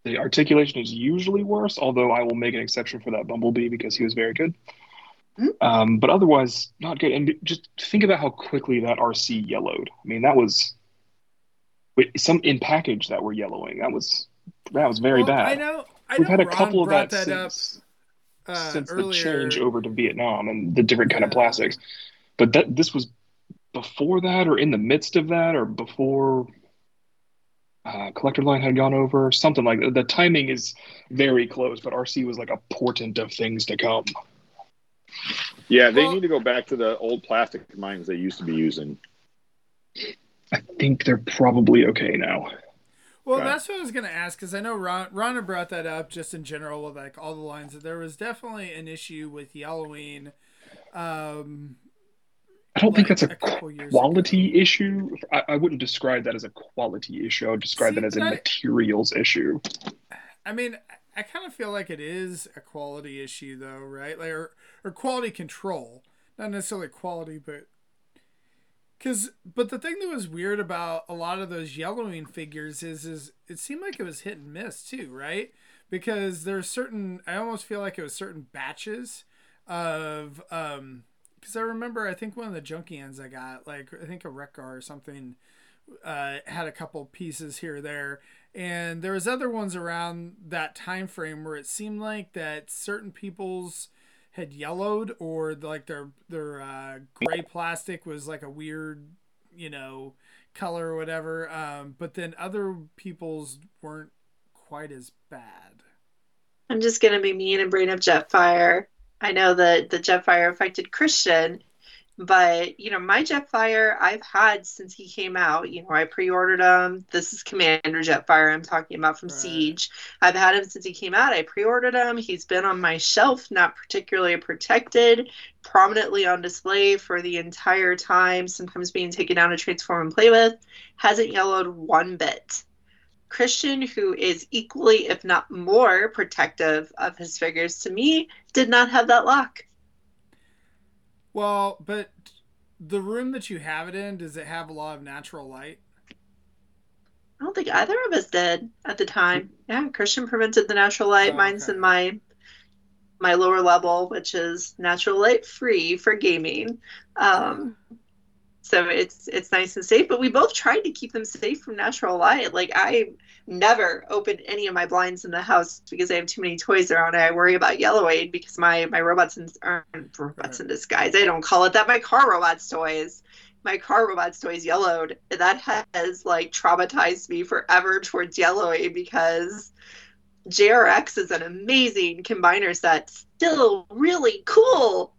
Speaker 5: The articulation is usually worse, although I will make an exception for that Bumblebee because he was very good.
Speaker 4: Hmm.
Speaker 5: Um, but otherwise, not good. And just think about how quickly that RC yellowed. I mean, that was some in package that were yellowing. That was that was very
Speaker 2: Well, I know. I
Speaker 5: We've
Speaker 2: know
Speaker 5: had a
Speaker 2: Ron
Speaker 5: couple of that,
Speaker 2: that
Speaker 5: since,
Speaker 2: up uh,
Speaker 5: since
Speaker 2: earlier.
Speaker 5: the change over to Vietnam and the different kind of plastics. But that this was before that, or in the midst of that, or before uh, collector line had gone over, something like that. The timing is very close, but RC was like a portent of things to come.
Speaker 3: yeah. They
Speaker 2: Well-
Speaker 3: need to go back to the old plastic mines they used to be using.
Speaker 5: I think they're probably okay now.
Speaker 2: Well,
Speaker 3: Right.
Speaker 2: that's what I was going to ask because I know Ron, Ronna brought that up just in general with like all the lines that there was definitely an issue with yellowing. Um,
Speaker 5: I don't think that's a
Speaker 2: a
Speaker 5: quality
Speaker 2: ago.
Speaker 5: issue. I, I wouldn't describe that as a quality issue. I would describe
Speaker 2: See,
Speaker 5: that as a materials issue.
Speaker 2: I mean, I kind of feel like it is a quality issue though, right? Like or, or quality control, not necessarily quality, but because but the thing that was weird about a lot of those yellowing figures is is it seemed like it was hit and miss too, right? Because there's certain I almost feel like it was certain batches of um because I remember I think one of the Junkions I got like I think a Wreck-Gar or something uh, had a couple pieces here there and there was other ones around that time frame where it seemed like that certain people's had yellowed or like their their uh, gray plastic was like a weird you know color or whatever um, but then other people's weren't quite as bad
Speaker 4: I'm just gonna be mean and bring up Jetfire. I know that the Jetfire affected Christian But you know, my Jetfire I've had since he came out. You know, I pre-ordered him. This is Commander Jetfire I'm talking about from
Speaker 2: Right.
Speaker 4: Siege. I've had him since he came out. I pre-ordered him. He's been on my shelf, not particularly protected, prominently on display for the entire time. Sometimes being taken down to transform and play with. Hasn't yellowed one bit. Christian, who is equally, if not more, protective of his figures to me, did not have that lock.
Speaker 2: Well, but the room that you have it in, does it have a lot of natural light?
Speaker 4: I don't think either of us did at the time. Yeah, Christian prevented the natural light.
Speaker 2: Oh,
Speaker 4: Mine's
Speaker 2: okay.
Speaker 4: in my my lower level, which is natural light free for gaming. Um, so it's it's nice and safe. But we both tried to keep them safe from natural light. Like I never opened any of my blinds in the house because I have too many toys around. I worry about yellowing because my my robots in aren't robots in disguise. I don't call it that. My car robots toys. My car robots toys yellowed. That has like traumatized me forever towards yellowing because JRX is an amazing combiner set, still really cool.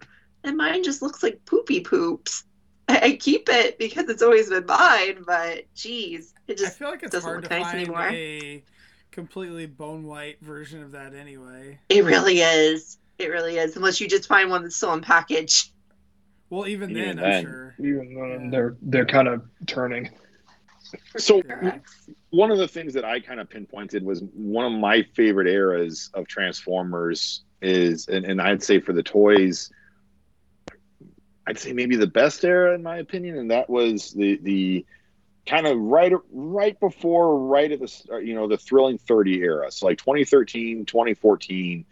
Speaker 4: And mine just looks like poopy poops. I, I keep it because it's always been mine, but geez, it
Speaker 2: I
Speaker 4: just
Speaker 2: feel like it's
Speaker 4: doesn't
Speaker 2: hard
Speaker 4: look
Speaker 2: to
Speaker 4: nice
Speaker 2: find
Speaker 4: anymore.
Speaker 2: a completely bone white version of that anyway.
Speaker 4: it really is. It really is. Unless you just find one that's still in package.
Speaker 2: Well, even
Speaker 3: Even
Speaker 2: then, I'm sure.
Speaker 5: Even then,
Speaker 2: Yeah.
Speaker 5: they're they're kind of turning.
Speaker 3: So one of the things that I kind of pinpointed was one of my favorite eras of Transformers is, and, and I'd say for the toys, I'd say maybe the best era in my opinion, and that was the the kind of right right before right at the you know the thrilling 30 era. So like 2013, 2014.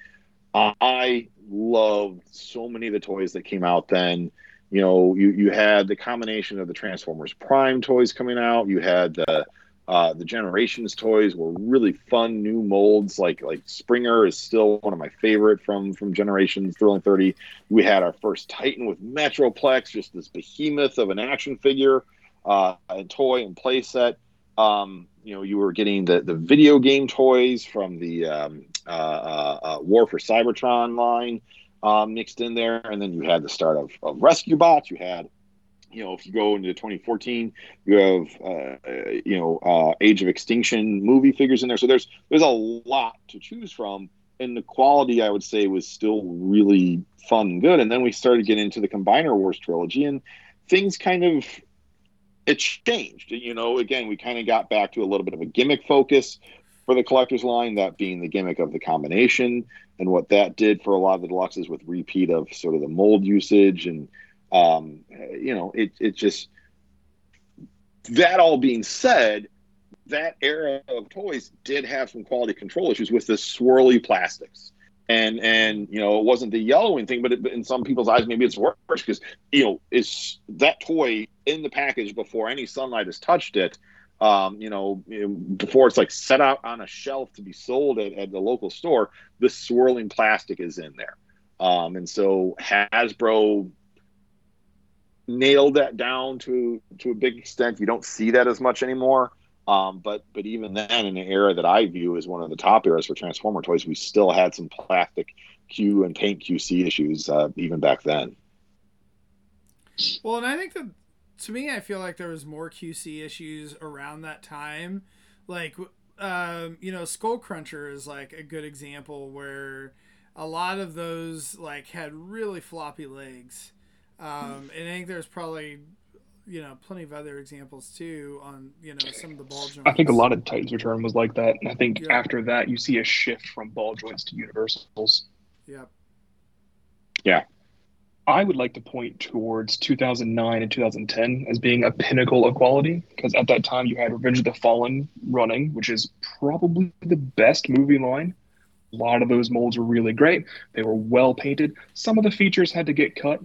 Speaker 3: I loved so many of the toys that came out then. You know, you you had the combination of the Transformers Prime toys coming out. You had the uh, the Generations toys were really fun new molds. Like like Springer is still one of my favorite from from Generations Thrilling 30. We had our first Titan with Metroplex, just this behemoth of an action figure, uh, a toy and playset. Um, you know, you were getting the the video game toys from the um, uh, uh, uh, War for Cybertron line um, mixed in there, and then you had the start of, of Rescue Bots. You had you know, if you go into 2014, you have uh, uh, you know Age of Extinction movie figures in there. So there's there's a lot to choose from, and the quality I would say was still really fun and good. And then we started getting into the Combiner Wars trilogy, and things kind of it changed. You know, again, we kind of got back to a little bit of a gimmick focus for the collector's line, that being the gimmick of the combination and what that did for a lot of the deluxes with repeat of sort of the mold usage and um, you know, it it just that all being said, that era of toys did have some quality control issues with the swirly plastics. And and you know it wasn't the yellowing thing, but, it, but in some people's eyes maybe it's worse because you know is that toy in the package before any sunlight has touched it, um, you know, before it's like set out on a shelf to be sold at, at the local store, the swirling plastic is in there. Um, and so Hasbro nailed that down to to a big extent. You don't see that as much anymore. Um, but but even then, in an era that I view as one of the top eras for Transformer toys, we still had some plastic Q and paint QC issues uh, even back then.
Speaker 2: Well, and I think that to me, I feel like there was more QC issues around that time. Like, um, you know, Skull Cruncher is like a good example where a lot of those like had really floppy legs. Um, and I think there's probably, you know, plenty of other examples too on you know some of the ball joints.
Speaker 5: I think a lot of Titans Return was like that. And I think
Speaker 2: Yeah.
Speaker 5: after that, you see a shift from ball joints to universals.
Speaker 2: Yep. Yeah.
Speaker 5: I would like to point towards 2009 and 2010 as being a pinnacle of quality because at that time you had Revenge of the Fallen running, which is probably the best movie line. A lot of those molds were really great. They were well painted. Some of the features had to get cut,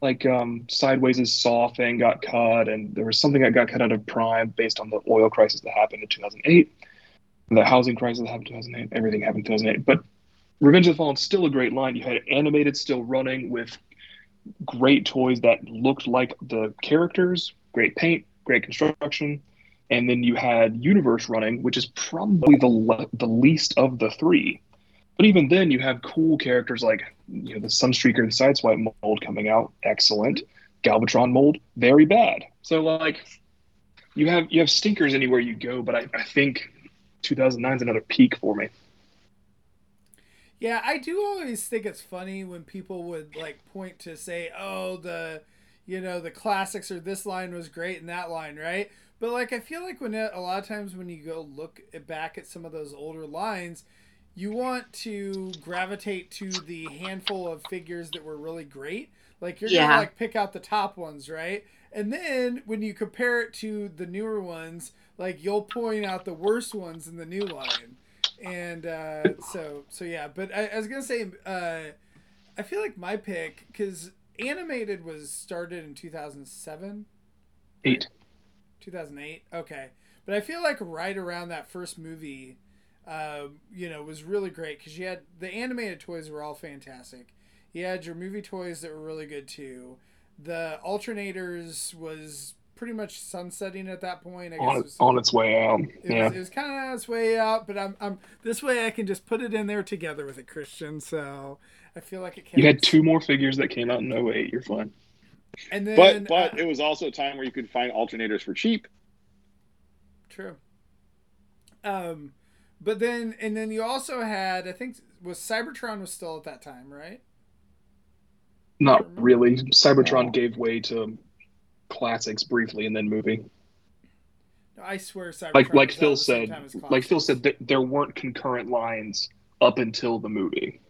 Speaker 5: like um, Sideways' Saw thing got cut, and there was something that got cut out of Prime based on the oil crisis that happened in 2008, the housing crisis that happened in 2008. Everything happened in 2008, but Revenge of the Fallen still a great line. You had animated, still running with great toys that looked like the characters, great paint, great construction, and then you had Universe running, which is probably the le- the least of the three. But even then, you have cool characters like you know the Sunstreaker, the Sideswipe mold coming out, excellent. Galvatron mold, very bad. So like, you have you have stinkers anywhere you go, but I, I think 2009 is another peak for me.
Speaker 2: Yeah, I do always think it's funny when people would like point to say, "Oh, the you know, the classics or this line was great and that line, right?" But like I feel like when it, a lot of times when you go look back at some of those older lines, you want to gravitate to the handful of figures that were really great. Like you're
Speaker 4: Yeah.
Speaker 2: gonna like pick out the top ones, right? And then when you compare it to the newer ones, like you'll point out the worst ones in the new line. And uh, so so yeah, but I, I was gonna say, uh, I feel like my pick because animated was started in two thousand seven.
Speaker 5: Eight.
Speaker 2: 2008 okay but i feel like right around that first movie um, you know was really great because you had the animated toys were all fantastic you had your movie toys that were really good too the alternators was pretty much sunsetting at that point i guess it
Speaker 5: On,
Speaker 2: was,
Speaker 5: on its way out.
Speaker 2: it
Speaker 5: Yeah.
Speaker 2: was, it was kind of on its way out but I'm, I'm this way i can just put it in there together with it christian so i feel like it counts.
Speaker 5: You had two more figures that came out in 08. You're fine.
Speaker 2: and then
Speaker 3: But but
Speaker 2: uh,
Speaker 3: it was also a time where you could find alternators for cheap.
Speaker 2: True. Um, but then and then you also had I think was Cybertron was still at that time, right?
Speaker 5: Not really. Cybertron
Speaker 3: No.
Speaker 5: gave way to classics briefly and then movie.
Speaker 2: No, I swear Cybertron.
Speaker 5: Like like
Speaker 2: was
Speaker 5: Phil
Speaker 2: the
Speaker 5: said, like Phil said, th- there weren't concurrent lines up until the movie.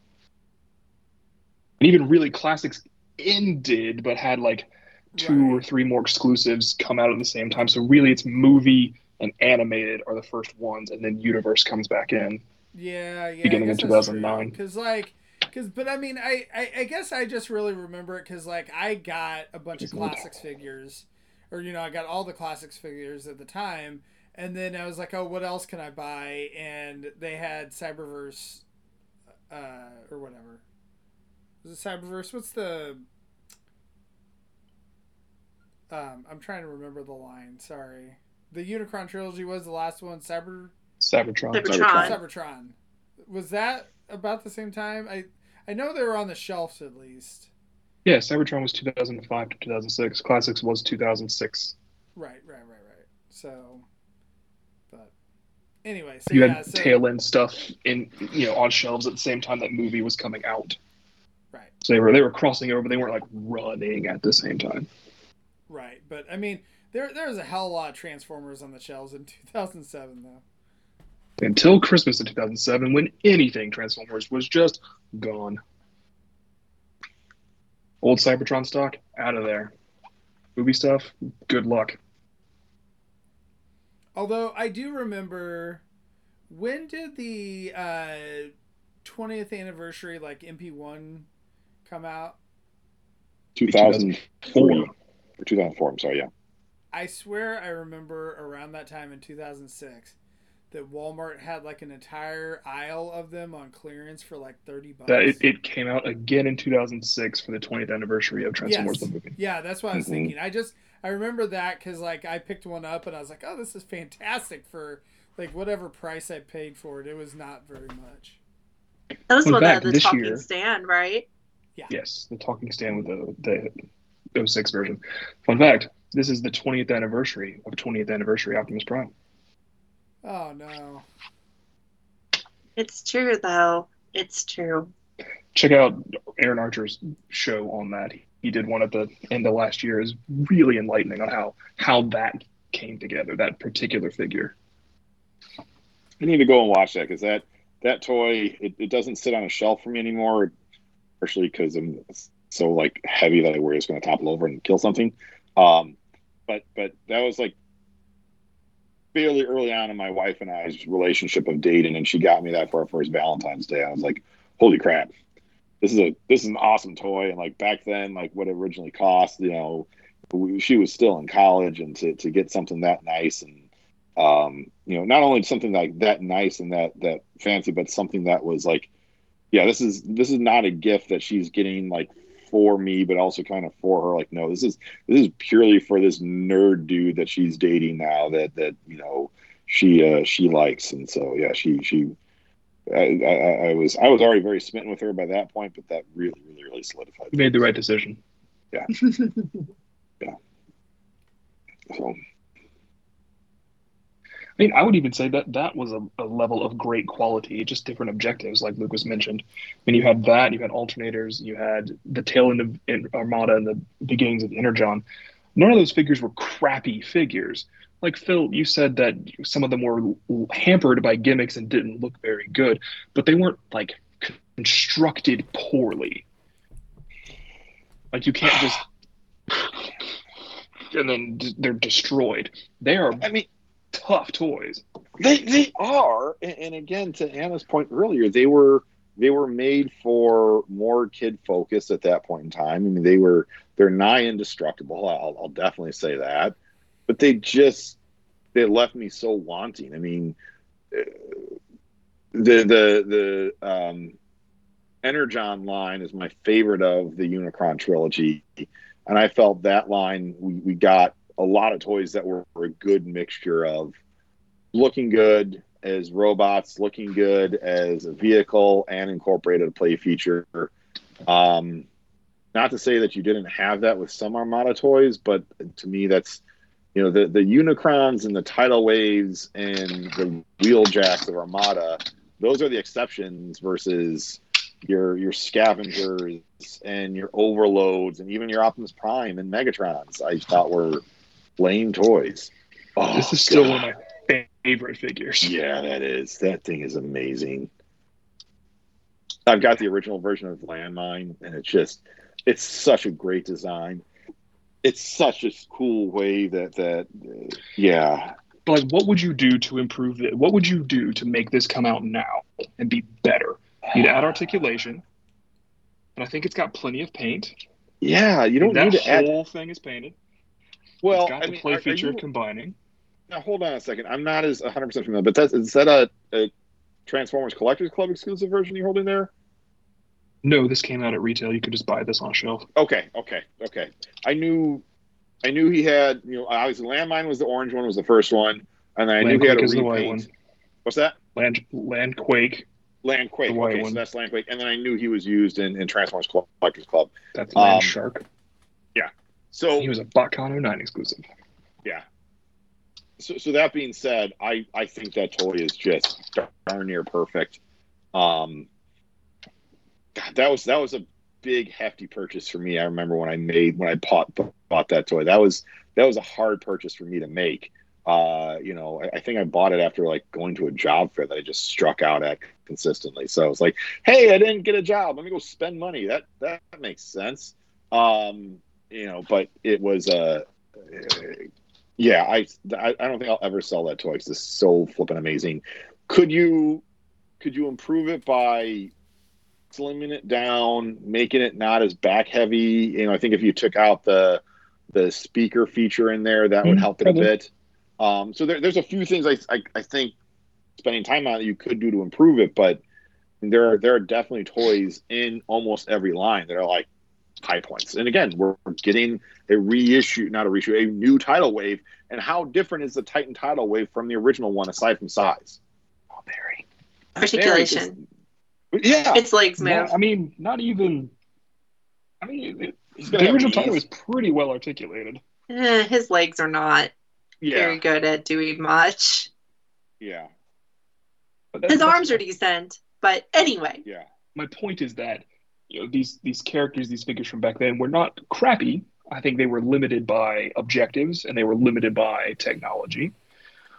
Speaker 5: And even really classics ended, but had like two or three more exclusives come out at the same time. So really, it's movie and animated are the first ones, and then Universe comes back in.
Speaker 2: Yeah, yeah.
Speaker 5: beginning of 2009.
Speaker 2: Because like, because but I mean, I, I I guess I just really remember it because like I got a bunch of classics figures, or you know I got all the classics figures at the time, and then I was like, oh, what else can I buy? And they had Cyberverse, uh, or whatever. Was it Cyberverse? What's the? Um, I'm trying to remember the line. Sorry, the Unicron trilogy was the last one. Cyber.
Speaker 5: Cybertron.
Speaker 4: Cybertron.
Speaker 2: Cybertron. Was that about the same time? I I know they were on the shelves at least.
Speaker 5: Yeah, Cybertron was 2005 to 2006. Classics was 2006.
Speaker 2: Right, right, right, right. So, but anyway, so
Speaker 5: you
Speaker 2: yeah,
Speaker 5: had
Speaker 2: so,
Speaker 5: tail end stuff in you know on shelves at the same time that movie was coming out.
Speaker 2: right,
Speaker 5: So they were they were crossing over, but they weren't like running at the same time.
Speaker 2: right. But I mean, there there was a hell of a lot of Transformers on the shelves in 2007 though.
Speaker 5: Until Christmas of 2007, when anything Transformers was just gone. Old Cybertron stock out of there. Movie stuff, good luck.
Speaker 2: Although I do remember, when did the uh, 20th anniversary like MP1 come out?
Speaker 3: 2004 or 2004. I'm sorry. Yeah.
Speaker 2: I swear I remember around that time in 2006 that Walmart had like an entire aisle of them on clearance for like 30 bucks.
Speaker 5: That it, it came out again in 2006 for the 20th anniversary of Transformers
Speaker 2: Yes.
Speaker 5: the movie.
Speaker 2: Yeah, that's what I was
Speaker 3: Mhm.
Speaker 2: thinking. I just I remember that cuz like I picked one up and I was like, "Oh, this is fantastic for like whatever price I paid for it. It was not very much."
Speaker 4: That was
Speaker 5: Fun
Speaker 4: one
Speaker 5: fact,
Speaker 4: of the talking
Speaker 5: year-
Speaker 4: stand, right? Yeah.
Speaker 5: Yes, the talking stand with the the 06 version. Fun fact: this is the 20th anniversary of 20th anniversary Optimus Prime.
Speaker 2: Oh no.
Speaker 4: It's true though. It's true.
Speaker 5: Check out Aaron Archer's show on that. He did one at the end of last year. is really enlightening on how how that came together. That particular figure.
Speaker 3: I need to go and watch that because that that toy it, it doesn't sit on a shelf for me anymore, partially because I'm so like heavy that I worry it's going to topple over and kill something. Um, but but that was like fairly early on in my wife and I's relationship of dating, and she got me that for our first Valentine's Day. I was like, holy crap, this is a this is an awesome toy. And like back then, like what it originally cost, you know, we, she was still in college, and to to get something that nice and um, you know, not only something like that nice and that that fancy, but something that was like, yeah, this is this is not a gift that she's getting like for me, but also kind of for her. Like, no, this is this is purely for this nerd dude that she's dating now. That that you know she uh, she likes, and so yeah, she she. I, I, I was I was already very smitten with her by that point, but that really really really solidified.
Speaker 5: You made the right decision. Yeah. yeah.
Speaker 3: So
Speaker 5: I mean, I would even say that that was a, a level of great quality, just different objectives, like Lucas mentioned. I mean, you had that, you had alternators, you had the tail end of Armada and the beginnings of Energon. None of those figures were crappy figures. Like Phil, you said that some of them were hampered by gimmicks and didn't look very good, but they weren't like constructed poorly. Like you can't just and then they're destroyed. They are.
Speaker 3: I mean,
Speaker 5: tough toys.
Speaker 3: They they are, and, again, to Anna's point earlier, they were they were made for more kid focus at that point in time. I mean, they were they're nigh indestructible. I'll, I'll definitely say that, but they just they left me so wanting. I mean, the the the um, Energon line is my favorite of the Unicron trilogy, and I felt that line we, we got a lot of toys that were a good mixture of looking good as robots, looking good as a vehicle, and incorporated a play feature. Um, not to say that you didn't have that with some Armada toys, but to me, that's you know the the Unicrons and the tidal waves and the wheeljacks of Armada. Those are the exceptions versus your your scavengers and your overloads and even your Optimus Prime and Megatrons. I thought were lame toys.
Speaker 5: Oh, this is still God. one of my favorite figures.
Speaker 3: Yeah, that is. That thing is amazing. I've got the original version of Landmine, and it's just, it's such a great design. It's such a cool way that that, uh, yeah.
Speaker 5: But like, what would you do to improve it? What would you do to make this come out now and be better? You'd add articulation, and I think it's got plenty of paint.
Speaker 3: Yeah, you don't need to
Speaker 5: add.
Speaker 3: The
Speaker 5: whole thing is painted.
Speaker 3: Well,
Speaker 5: it's got
Speaker 3: I
Speaker 5: the
Speaker 3: mean,
Speaker 5: play
Speaker 3: are,
Speaker 5: feature
Speaker 3: are you,
Speaker 5: combining.
Speaker 3: Now hold on a second. I'm not as 100 percent familiar, but that's is that a, a Transformers Collectors Club exclusive version you're holding there?
Speaker 5: No, this came out at retail. You could just buy this on a shelf.
Speaker 3: Okay, okay, okay. I knew, I knew he had. You know, obviously, Landmine was the orange one, was the first one, and then I
Speaker 5: Land
Speaker 3: knew he had a repaint.
Speaker 5: the white one.
Speaker 3: What's that?
Speaker 5: Land Landquake.
Speaker 3: Landquake.
Speaker 5: The white
Speaker 3: Okay,
Speaker 5: one.
Speaker 3: so that's Landquake, and then I knew he was used in, in Transformers Collectors Club.
Speaker 5: That's Land
Speaker 3: Um,
Speaker 5: Shark.
Speaker 3: So
Speaker 5: He was a BotCon 09 exclusive.
Speaker 3: Yeah. So, so that being said, I, I think that toy is just darn near perfect. Um, God, that was that was a big hefty purchase for me. I remember when I made when I bought bought that toy. That was that was a hard purchase for me to make. Uh, you know, I, I think I bought it after like going to a job fair that I just struck out at consistently. So I was like, hey, I didn't get a job. Let me go spend money. That that makes sense. Um, you know, but it was uh, yeah, I, I don't think I'll ever sell that toy It's just so flippin' amazing. Could you could you improve it by slimming it down, making it not as back heavy? You know, I think if you took out the the speaker feature in there, that would
Speaker 5: Mm,
Speaker 3: help it a bit. Um, so there, there's a few things I, I I think spending time on it you could do to improve it, but there are there are definitely toys in almost every line that are like high points. And again, we're getting a reissue, not a reissue, a new tidal wave. And how different is the Titan tidal wave from the original one aside from size?
Speaker 5: Oh, Barry.
Speaker 4: Articulation.
Speaker 3: Yeah.
Speaker 4: Its legs move.
Speaker 5: Not- I mean, not even. I mean, it, the original
Speaker 3: knees.
Speaker 5: title was pretty well articulated.
Speaker 4: Eh, his legs are not very good at doing much.
Speaker 3: Yeah.
Speaker 5: But that's-
Speaker 4: His
Speaker 5: that's-
Speaker 4: arms are decent, but anyway.
Speaker 3: Yeah.
Speaker 5: my point is that you know these these characters, these figures from back then were not crappy. I think they were limited by objectives and they were limited by technology.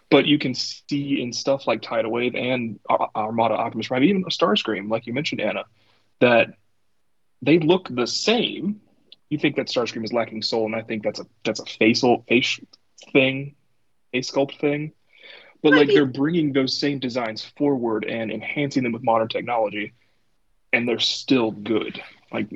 Speaker 5: But you can see in stuff like Tidal Wave and Ar- Armada Optimus Prime, even a Starscream, like you mentioned, Anna, that they look the same. You think that Starscream is lacking soul, and I think that's a that's a facial face thing, face sculpt thing. But like they're bringing those same designs forward and enhancing them with modern technology, and they're still good. Like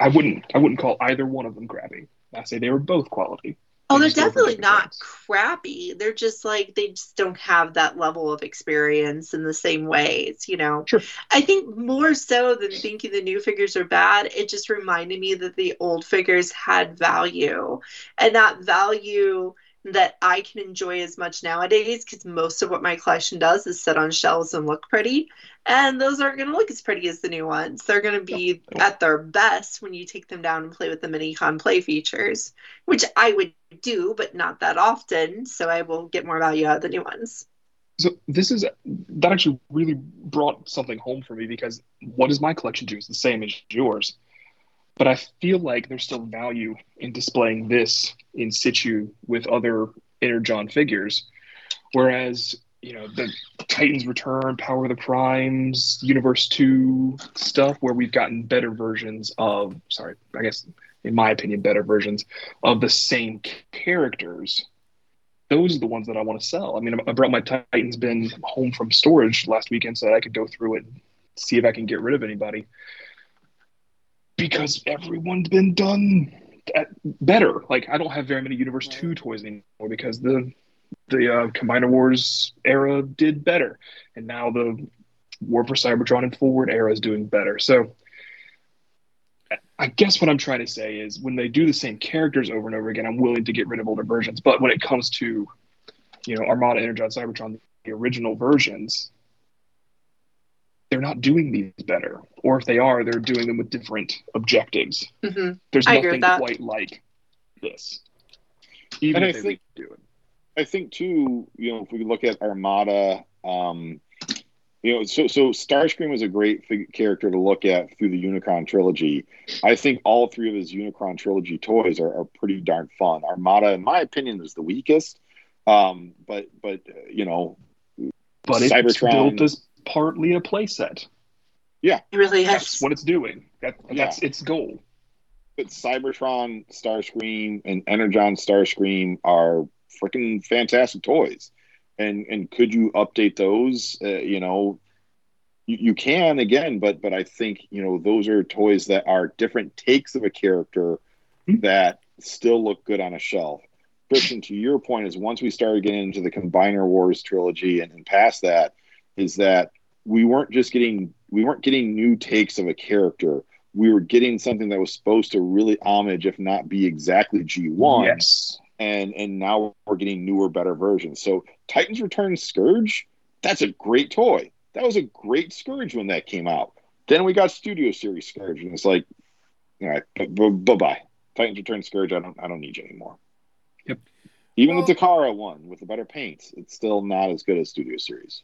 Speaker 5: I wouldn't I wouldn't call either one of them crappy. I say they were both quality.
Speaker 4: Oh,
Speaker 5: They
Speaker 4: they're
Speaker 5: just go for
Speaker 4: definitely not
Speaker 5: things.
Speaker 4: crappy. They're just like they just don't have that level of experience in the same ways, you know.
Speaker 5: Sure.
Speaker 4: I think more so than thinking the new figures are bad, it just reminded me that the old figures had value, and that value that I can enjoy as much nowadays because most of what my collection does is sit on shelves and look pretty. And those aren't going to look as pretty as the new ones. They're going to be at their best when you take them down and play with the mini con play features, which I would do, but not that often. So I will get more value out of the new ones.
Speaker 5: So this is that actually really brought something home for me because what is my collection do? It's the same as yours. But I feel like there's still value in displaying this in situ with other Energon figures. Whereas, you know, the Titans Return, Power of the Primes, Universe 2 stuff, where we've gotten better versions of, sorry, I guess, in my opinion, better versions of the same characters. Those are the ones that I want to sell. I mean, I brought my Titans bin home from storage last weekend so that I could go through it and see if I can get rid of anybody because everyone's been done better. Like I don't have very many Universe Two toys anymore because the the uh, Combiner Wars era did better, and now the War for Cybertron and Forward era is doing better. So I guess what I'm trying to say is when they do the same characters over and over again, I'm willing to get rid of older versions. But when it comes to you know Armada, Energon, Cybertron, the original versions, they're not doing these better. Or if they are, they're doing them with different objectives.
Speaker 4: Mm-hmm.
Speaker 5: There's nothing quite like this. Even
Speaker 3: and I think, do it. I think too, you know, if we look at Armada, um, you know, so so Starscream was a great fig- character to look at through the Unicron trilogy. I think all three of his Unicron trilogy toys are, are pretty darn fun. Armada, in my opinion, is the weakest, um, but but you know,
Speaker 5: but Cybertron, it's built as partly a playset.
Speaker 3: Yeah,
Speaker 4: it really is.
Speaker 5: That's what it's doing. That that's yeah. its goal.
Speaker 3: But Cybertron, Starscream, and Energon Starscream are freaking fantastic toys. And and could you update those? Uh, you know, you, you can again, but but I think you know those are toys that are different takes of a character mm-hmm. that still look good on a shelf. Christian, to your point, is once we started getting into the Combiner Wars trilogy and, and past that, is that we weren't just getting we weren't getting new takes of a character. We were getting something that was supposed to really homage, if not be exactly G one.
Speaker 5: Yes.
Speaker 3: And and now we're getting newer, better versions. So Titans Return Scourge, that's a great toy. That was a great Scourge when that came out. Then we got Studio Series Scourge, and it's like, all right, bye bye. Titans Return Scourge, I don't I don't need you anymore.
Speaker 5: Yep.
Speaker 3: Even well, the Takara one with the better paints, it's still not as good as Studio Series.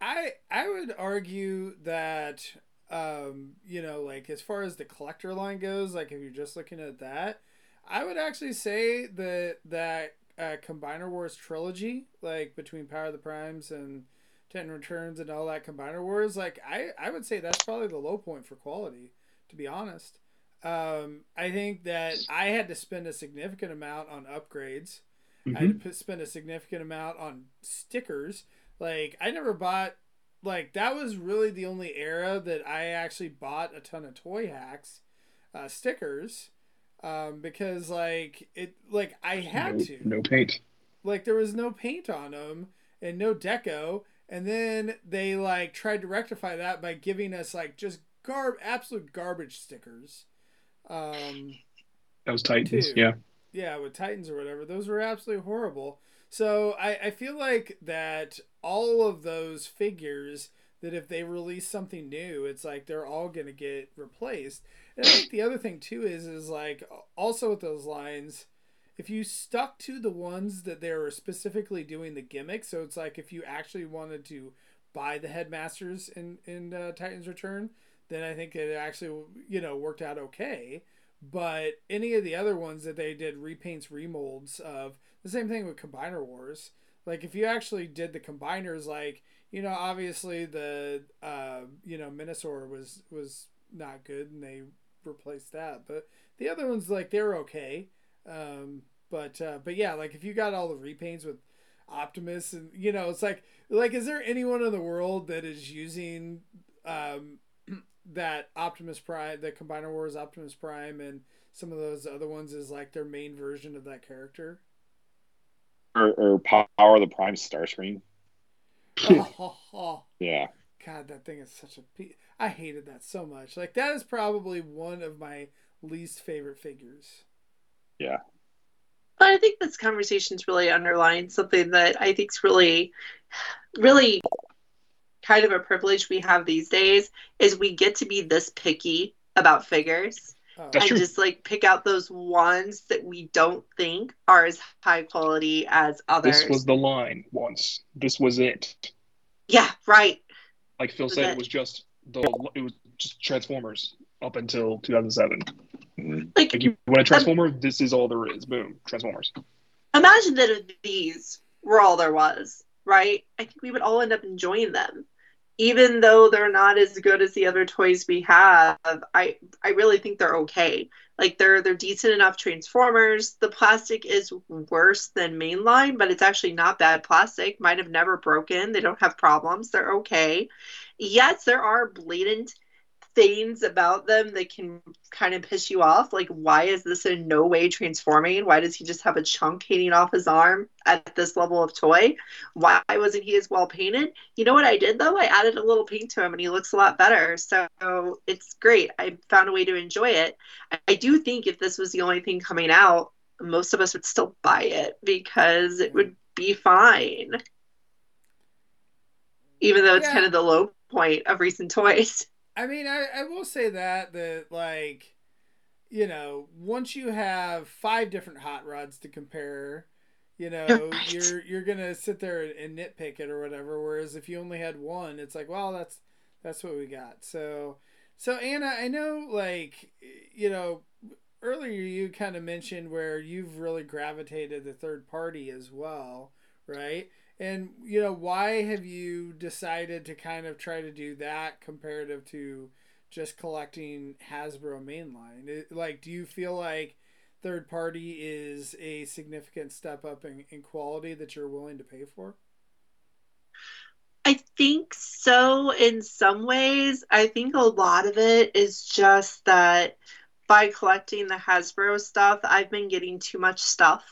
Speaker 2: I I would argue that um, you know, like as far as the collector line goes, like if you're just looking at that, I would actually say that that uh, Combiner Wars trilogy, like between Power of the Primes and Titan Returns and all that Combiner Wars, like I I would say that's probably the low point for quality, to be honest. Um, I think that I had to spend a significant amount on upgrades. Mm-hmm. I had to spend a significant amount on stickers like I never bought like that was really the only era that I actually bought a ton of Toyhax uh, stickers um, because like it like I had
Speaker 5: no,
Speaker 2: to.
Speaker 5: No paint.
Speaker 2: Like there was no paint on them and no deco and then they like tried to rectify that by giving us like just garb absolute garbage stickers. Um
Speaker 5: that was titans. too. yeah.
Speaker 2: Yeah with titans or whatever. Those were absolutely horrible so I, I feel like that all of those figures that if they release something new, it's like they're all gonna get replaced. And I think the other thing too is is like also with those lines, if you stuck to the ones that they were specifically doing the gimmick, so it's like if you actually wanted to buy the headmasters in in uh, Titans Return, then I think it actually you know worked out okay. But any of the other ones that they did repaints, remolds of the same thing with Combiner Wars. Like if you actually did the combiners, like you know, obviously the uh, you know Menasor was was not good, and they replaced that. But the other ones, like they're okay. Um, but uh, but yeah, like if you got all the repaints with Optimus, and you know, it's like like is there anyone in the world that is using um, that Optimus Prime, the Combiner Wars Optimus Prime, and some of those other ones is like their main version of that character?
Speaker 3: Or, or Power the Prime Starscream.
Speaker 2: oh, oh,
Speaker 3: yeah.
Speaker 2: God, that thing is such a. Pe- I hated that so much. Like that is probably one of my least favorite figures.
Speaker 3: Yeah.
Speaker 4: But I think this conversation's really underlined something that I think's really, really kind of a privilege we have these days is we get to be this picky about figures
Speaker 2: Oh.
Speaker 5: That's
Speaker 4: and
Speaker 5: true.
Speaker 4: just like pick out those ones that we don't think are as high quality as others.
Speaker 5: This was the line once. This was it.
Speaker 4: yeah, right.
Speaker 5: Like Phil
Speaker 4: Was
Speaker 5: said,
Speaker 4: it-
Speaker 5: it was just the it was just Transformers up until 2007.
Speaker 4: Like
Speaker 5: Like you want a um, Transformer, this is all there is. Boom, Transformers.
Speaker 4: imagine that if these were all there was, right? I think we would all end up enjoying them. Even though they're not as good as the other toys we have, I I really think they're okay. Like they're they're decent enough transformers. The plastic is worse than mainline, but it's actually not bad plastic. Might have never broken. They don't have problems. They're okay. Yes, there are blatant things about them that can kind of piss you off. Like, why is this in no way transforming? Why does he just have a chunk hanging off his arm at this level of toy? Why wasn't he as well painted? You know what I did though? I added a little paint to him and he looks a lot better. So it's great. I found a way to enjoy it. I- do think if this was the only thing coming out, most of us would still buy it because it would be fine. Even though it's
Speaker 2: Yeah.
Speaker 4: kind of the low point of recent toys.
Speaker 2: I mean, I, I will say that that like, you know, once you have five different hot rods to compare, you know,
Speaker 4: Right.
Speaker 2: you're you're gonna sit there and nitpick it or whatever. Whereas if you only had one, it's like, well, that's that's what we got. So, so Anna, I know, like, you know, earlier you kind of mentioned where you've really gravitated the third party as well, right? And you know, why have you decided to kind of try to do that comparative to just collecting Hasbro mainline? It- like, do you feel like third party is a significant step up in, in quality that you're willing to pay for?
Speaker 4: I think so in some ways. I think a lot of it is just that by collecting the Hasbro stuff, I've been getting too much stuff.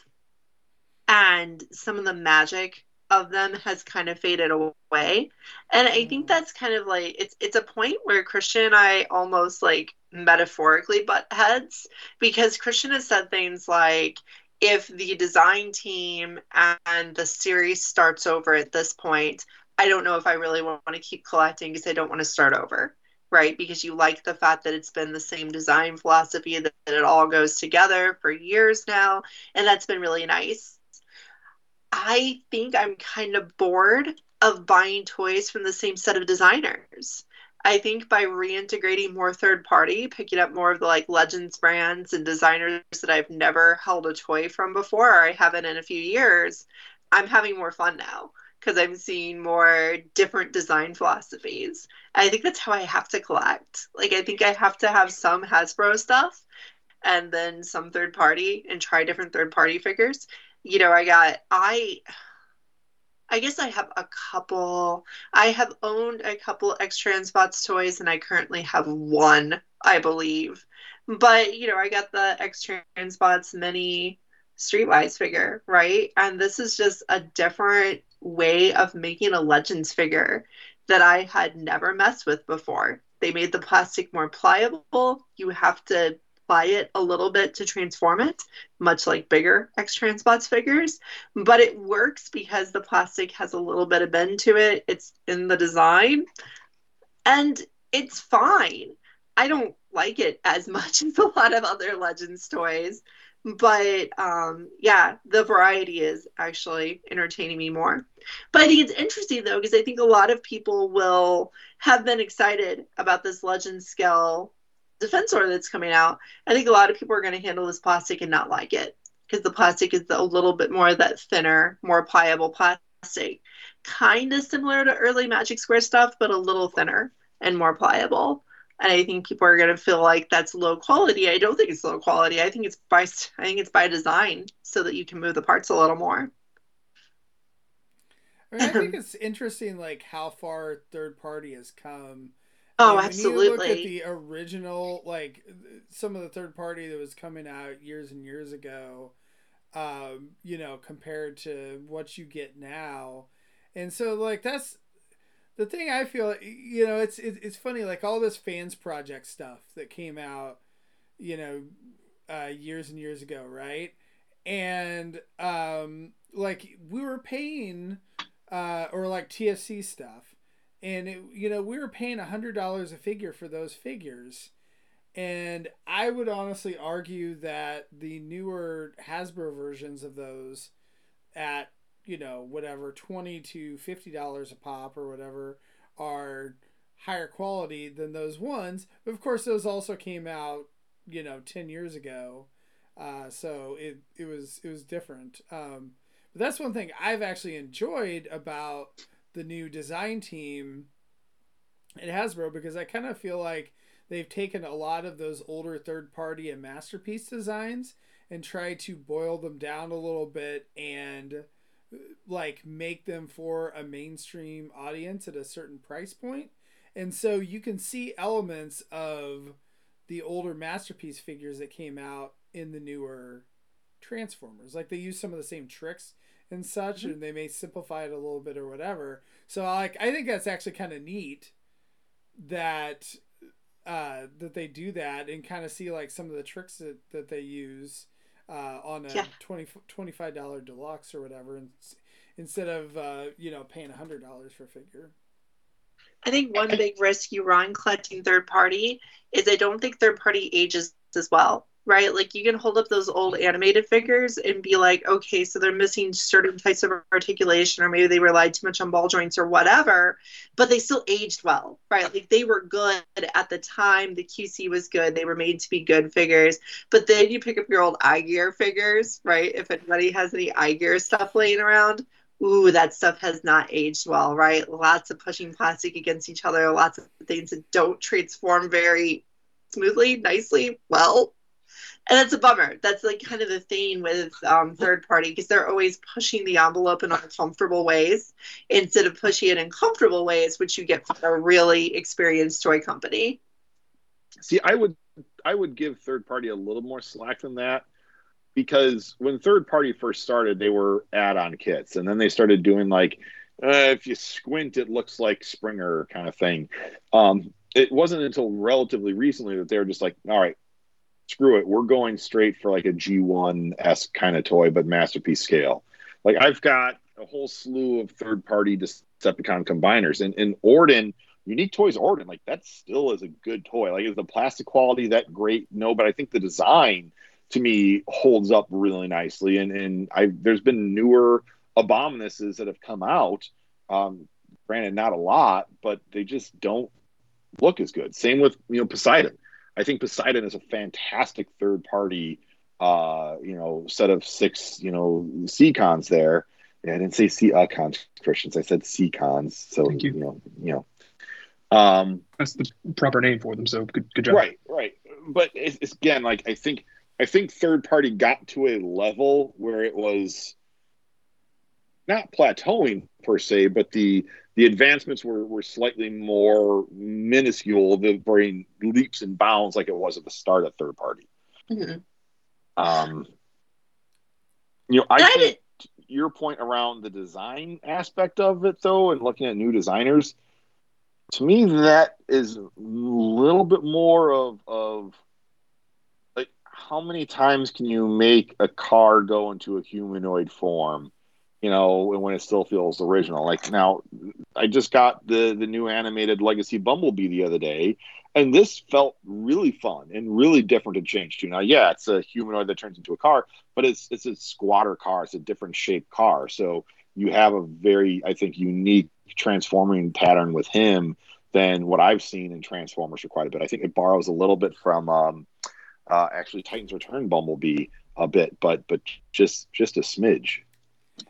Speaker 4: And some of the magic of them has kind of faded away. And I think mm. that's kind of like it's it's a point where Christian and I almost like metaphorically butt heads because Christian has said things like if the design team and the series starts over at this point, I don't know if I really want to keep collecting because I don't want to start over, right? Because you like the fact that it's been the same design philosophy, that, that it all goes together for years now, and that's been really nice. I think I'm kind of bored of buying toys from the same set of designers. I think by reintegrating more third party, picking up more of the like Legends brands and designers that I've never held a toy from before, or I haven't in a few years, I'm having more fun now because I'm seeing more different design philosophies. I think that's how I have to collect. Like, I think I have to have some Hasbro stuff and then some third party and try different third party figures. You know, I got, I, I guess I have a couple, I have owned a couple X Transbots toys and I currently have one, I believe. But, you know, I got the X Transbots mini Streetwise figure, right? And this is just a different way of making a Legends figure that I had never messed with before. They made the plastic more pliable. You have to ply it a little bit to transform it, much like bigger X Transbots figures. But it works because the plastic has a little bit of bend to it. It's in the design. And it's fine. I don't like it as much as a lot of other Legends toys but um, yeah, the variety is actually entertaining me more. But I think it's interesting though because I think a lot of people will have been excited about this legend scale defensor that's coming out. I think a lot of people are going to handle this plastic and not like it because the plastic is a little bit more of that thinner, more pliable plastic, kind of similar to early Magic Square stuff, but a little thinner and more pliable and I think people are going to feel like that's low quality. I don't think it's low quality. I think it's by I think it's by design so that you can move the parts a little more.
Speaker 2: I, mean, I think it's interesting, like how far third party has come.
Speaker 4: Oh,
Speaker 2: When you look at
Speaker 4: absolutely.
Speaker 2: the original, like some of the third party that was coming out years and years ago, um, you know, compared to what you get now, and so like that's the thing I feel. You know, it's it, it's funny, like all this fans project stuff that came out, you know, uh, years and years ago, right? and um, like we were paying, uh, or like TFC stuff, and it, you know we were paying a hundred dollars a figure for those figures, and I would honestly argue that the newer Hasbro versions of those, at you know whatever twenty to fifty dollars a pop or whatever, are higher quality than those ones. But of course, those also came out you know 10 years ago. Uh, so it it was it was different. Um, but that's one thing i've actually enjoyed about the new design team at hasbro because i kind of feel like they've taken a lot of those older third party and masterpiece designs and tried to boil them down a little bit and uh, like make them for a mainstream audience at a certain price point and so you can see elements of the older masterpiece figures that came out in the newer Transformers. Like they use some of the same tricks and such, mm-hmm. and they may simplify it a little bit or whatever. So like I think that's actually kind of neat that uh, that they do that and kind of see like some of the tricks that, that they use uh, on a yeah. 20 $25 deluxe or whatever and instead of uh, you know paying a hundred dollars for a figure
Speaker 4: I think one big risk you run collecting third party is I don't think third party ages as well, right? Like you can hold up those old animated figures and be like, okay, so they're missing certain types of articulation, or maybe they relied too much on ball joints or whatever, but they still aged well, right? Like they were good at the time. The QC was good. They were made to be good figures. But then you pick up your old iGear figures, right? If anybody has any iGear stuff laying around, ooh, that stuff has not aged well, right? Lots of pushing plastic against each other, lots of things that don't transform very smoothly, nicely, well. And that's a bummer. That's like kind of the thing with um, third party because they're always pushing the envelope in uncomfortable ways instead of pushing it in comfortable ways, which you get from a really experienced toy company.
Speaker 3: See, I would I would give third party a little more slack than that because when third party first started, they were add-on kits, and then they started doing like uh, if you squint, it looks like Springer kind of thing. Um, it wasn't until relatively recently that they were just like, all right, screw it, we're going straight for like a G1 s kind of toy, but masterpiece scale. Like I've got a whole slew of third party Decepticon combiners, and in Orden. Unique Toys Orden, like that still is a good toy. Like, is the plastic quality that great? No, but I think the design to me holds up really nicely. And and I there's been newer abominuses that have come out. Um, granted, not a lot, but they just don't look as good. Same with you know Poseidon. I think Poseidon is a fantastic third party. Uh, you know, set of six, you know, Seacons there. Yeah, I didn't say C uh, cons, Christians. I said Seacons. So you. you. know, you know. Um,
Speaker 5: That's the proper name for them. So good, good job.
Speaker 3: Right, right. But it's, it's again like I think I think third party got to a level where it was not plateauing per se, but the the advancements were, were slightly more minuscule, the brain leaps and bounds like it was at the start of third party. Mm-hmm. Um, you know, I think your point around the design aspect of it, though, and looking at new designers, to me, that is a little bit more of of like how many times can you make a car go into a humanoid form? You know, and when it still feels original. Like now, I just got the the new animated Legacy Bumblebee the other day, and this felt really fun and really different to change to. Now, yeah, it's a humanoid that turns into a car, but it's it's a squatter car. It's a different shaped car, so you have a very, I think, unique transforming pattern with him than what I've seen in Transformers for quite a bit. I think it borrows a little bit from um, uh, actually Titans Return Bumblebee a bit, but but just just a smidge.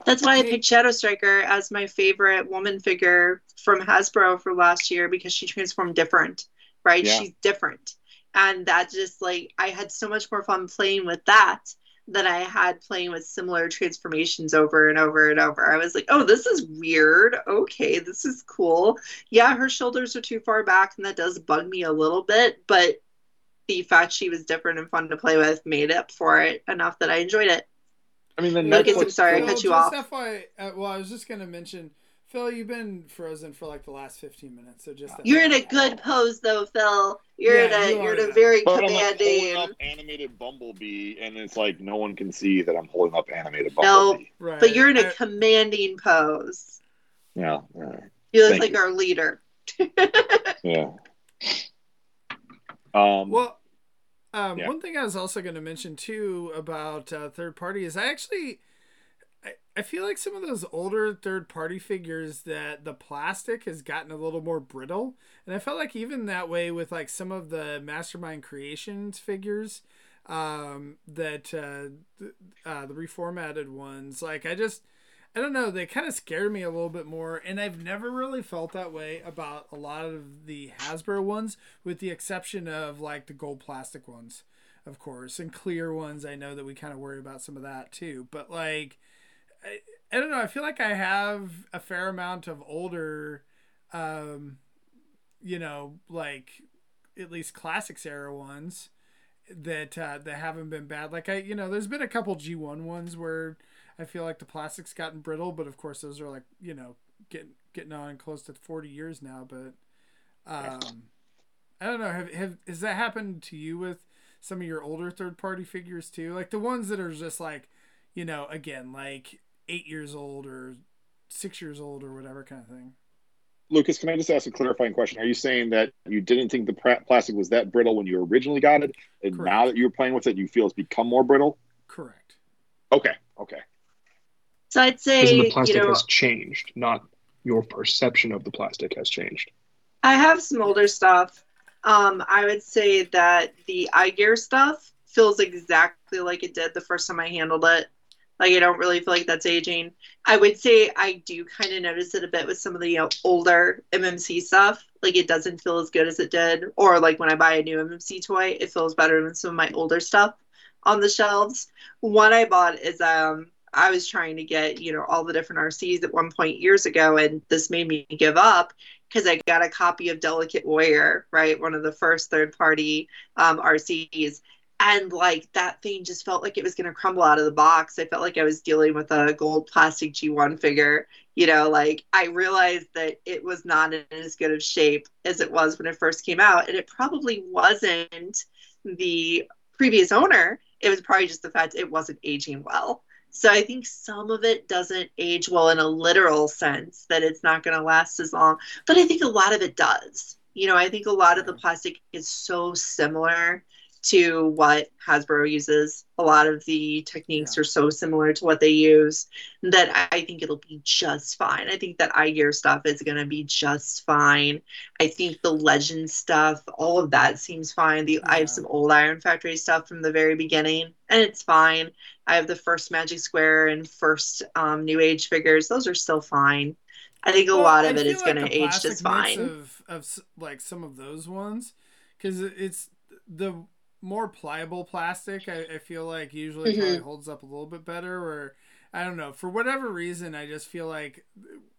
Speaker 4: That's why I picked Shadow Striker as my favorite woman figure from Hasbro for last year because she transformed different, right? Yeah. She's different. And that just like I had so much more fun playing with that than I had playing with similar transformations over and over and over. I was like, oh, this is weird. Okay, this is cool. Yeah, her shoulders are too far back, and that does bug me a little bit, but the fact she was different and fun to play with made up for it enough that I enjoyed it.
Speaker 3: I mean, the
Speaker 4: Netflix. I'm sorry, I cut you off.
Speaker 2: FYI, uh, well, I was just going to mention Phil, you've been frozen for like the last 15 minutes, so just
Speaker 4: You're in a good pose though, Phil. You're
Speaker 2: Yeah,
Speaker 4: in a
Speaker 2: you
Speaker 4: you are
Speaker 2: are,
Speaker 4: in a very
Speaker 3: But I'm like
Speaker 4: commanding.
Speaker 3: holding up animated Bumblebee, and it's like no one can see that I'm holding up animated
Speaker 4: No.
Speaker 3: Bumblebee.
Speaker 2: right.
Speaker 4: but you're in a
Speaker 2: I-
Speaker 4: commanding pose.
Speaker 3: Yeah, yeah,
Speaker 4: You look
Speaker 3: Thank
Speaker 4: like
Speaker 3: you.
Speaker 4: our leader.
Speaker 3: yeah. Um,
Speaker 2: Well, um,
Speaker 3: Yeah.
Speaker 2: one thing I was also going to mention too about uh, third party is I actually, I, I feel like some of those older third party figures that the plastic has gotten a little more brittle, and I felt like even that way with like some of the Mastermind Creations figures, um, that uh, th- uh, the reformatted ones, like I just. I don't know. They kind of scare me a little bit more, and I've never really felt that way about a lot of the Hasbro ones, with the exception of like the gold plastic ones, of course, and clear ones. I know that we kind of worry about some of that too, but like, I, I don't know. I feel like I have a fair amount of older, um, you know, like at least classics era ones that uh, that haven't been bad. Like I, you know, there's been a couple G one ones where I feel like the plastic's gotten brittle, but of course those are like you know getting getting on close to forty years now. But um, I don't know. Have have has that happened to you with some of your older third party figures too? Like the ones that are just like you know again like eight years old or six years old or whatever kind of thing.
Speaker 3: Lucas, can I just ask a clarifying question? Are you saying that you didn't think the plastic was that brittle when you originally got it, and
Speaker 2: Correct.
Speaker 3: now that you're playing with it, you feel it's become more brittle?
Speaker 2: Correct.
Speaker 3: Okay, okay.
Speaker 4: So I'd
Speaker 5: Because
Speaker 4: say
Speaker 5: the plastic
Speaker 4: you know
Speaker 5: has changed, not your perception of the plastic has changed.
Speaker 4: I have some older stuff. Um, I would say that the iGear stuff feels exactly like it did the first time I handled it. Like I don't really feel like that's aging. I would say I do kind of notice it a bit with some of the you know, older MMC stuff. Like it doesn't feel as good as it did, or like when I buy a new MMC toy, it feels better than some of my older stuff on the shelves. One I bought is um I was trying to get you know all the different RCs at one point years ago, and this made me give up because I got a copy of Delicate Warrior, right? One of the first third party um, RCs. And like that thing just felt like it was going to crumble out of the box. I felt like I was dealing with a gold plastic G1 figure. You know, like I realized that it was not in as good of shape as it was when it first came out. And it probably wasn't the previous owner. It was probably just the fact it wasn't aging well. So I think some of it doesn't age well in a literal sense that it's not going to last as long but I think a lot of it does. You know, I think a lot of the plastic is so similar to what Hasbro uses. A lot of the techniques
Speaker 2: Yeah.
Speaker 4: are so similar to what they use that I think it'll be just fine. I think that iGear stuff is going to be just fine. I think the legend stuff, all of that seems fine. The I have some old Iron Factory stuff from the very beginning, and it's fine. I have the first Magic Square and first um, New Age figures; those are still fine. I think a
Speaker 2: Well,
Speaker 4: lot
Speaker 2: I
Speaker 4: of it is
Speaker 2: like
Speaker 4: going to age just fine.
Speaker 2: Of, of like some of those ones, because it's the more pliable plastic. I, I feel like usually probably
Speaker 4: Mhm.
Speaker 2: holds up a little bit better. Or I don't know for whatever reason, I just feel like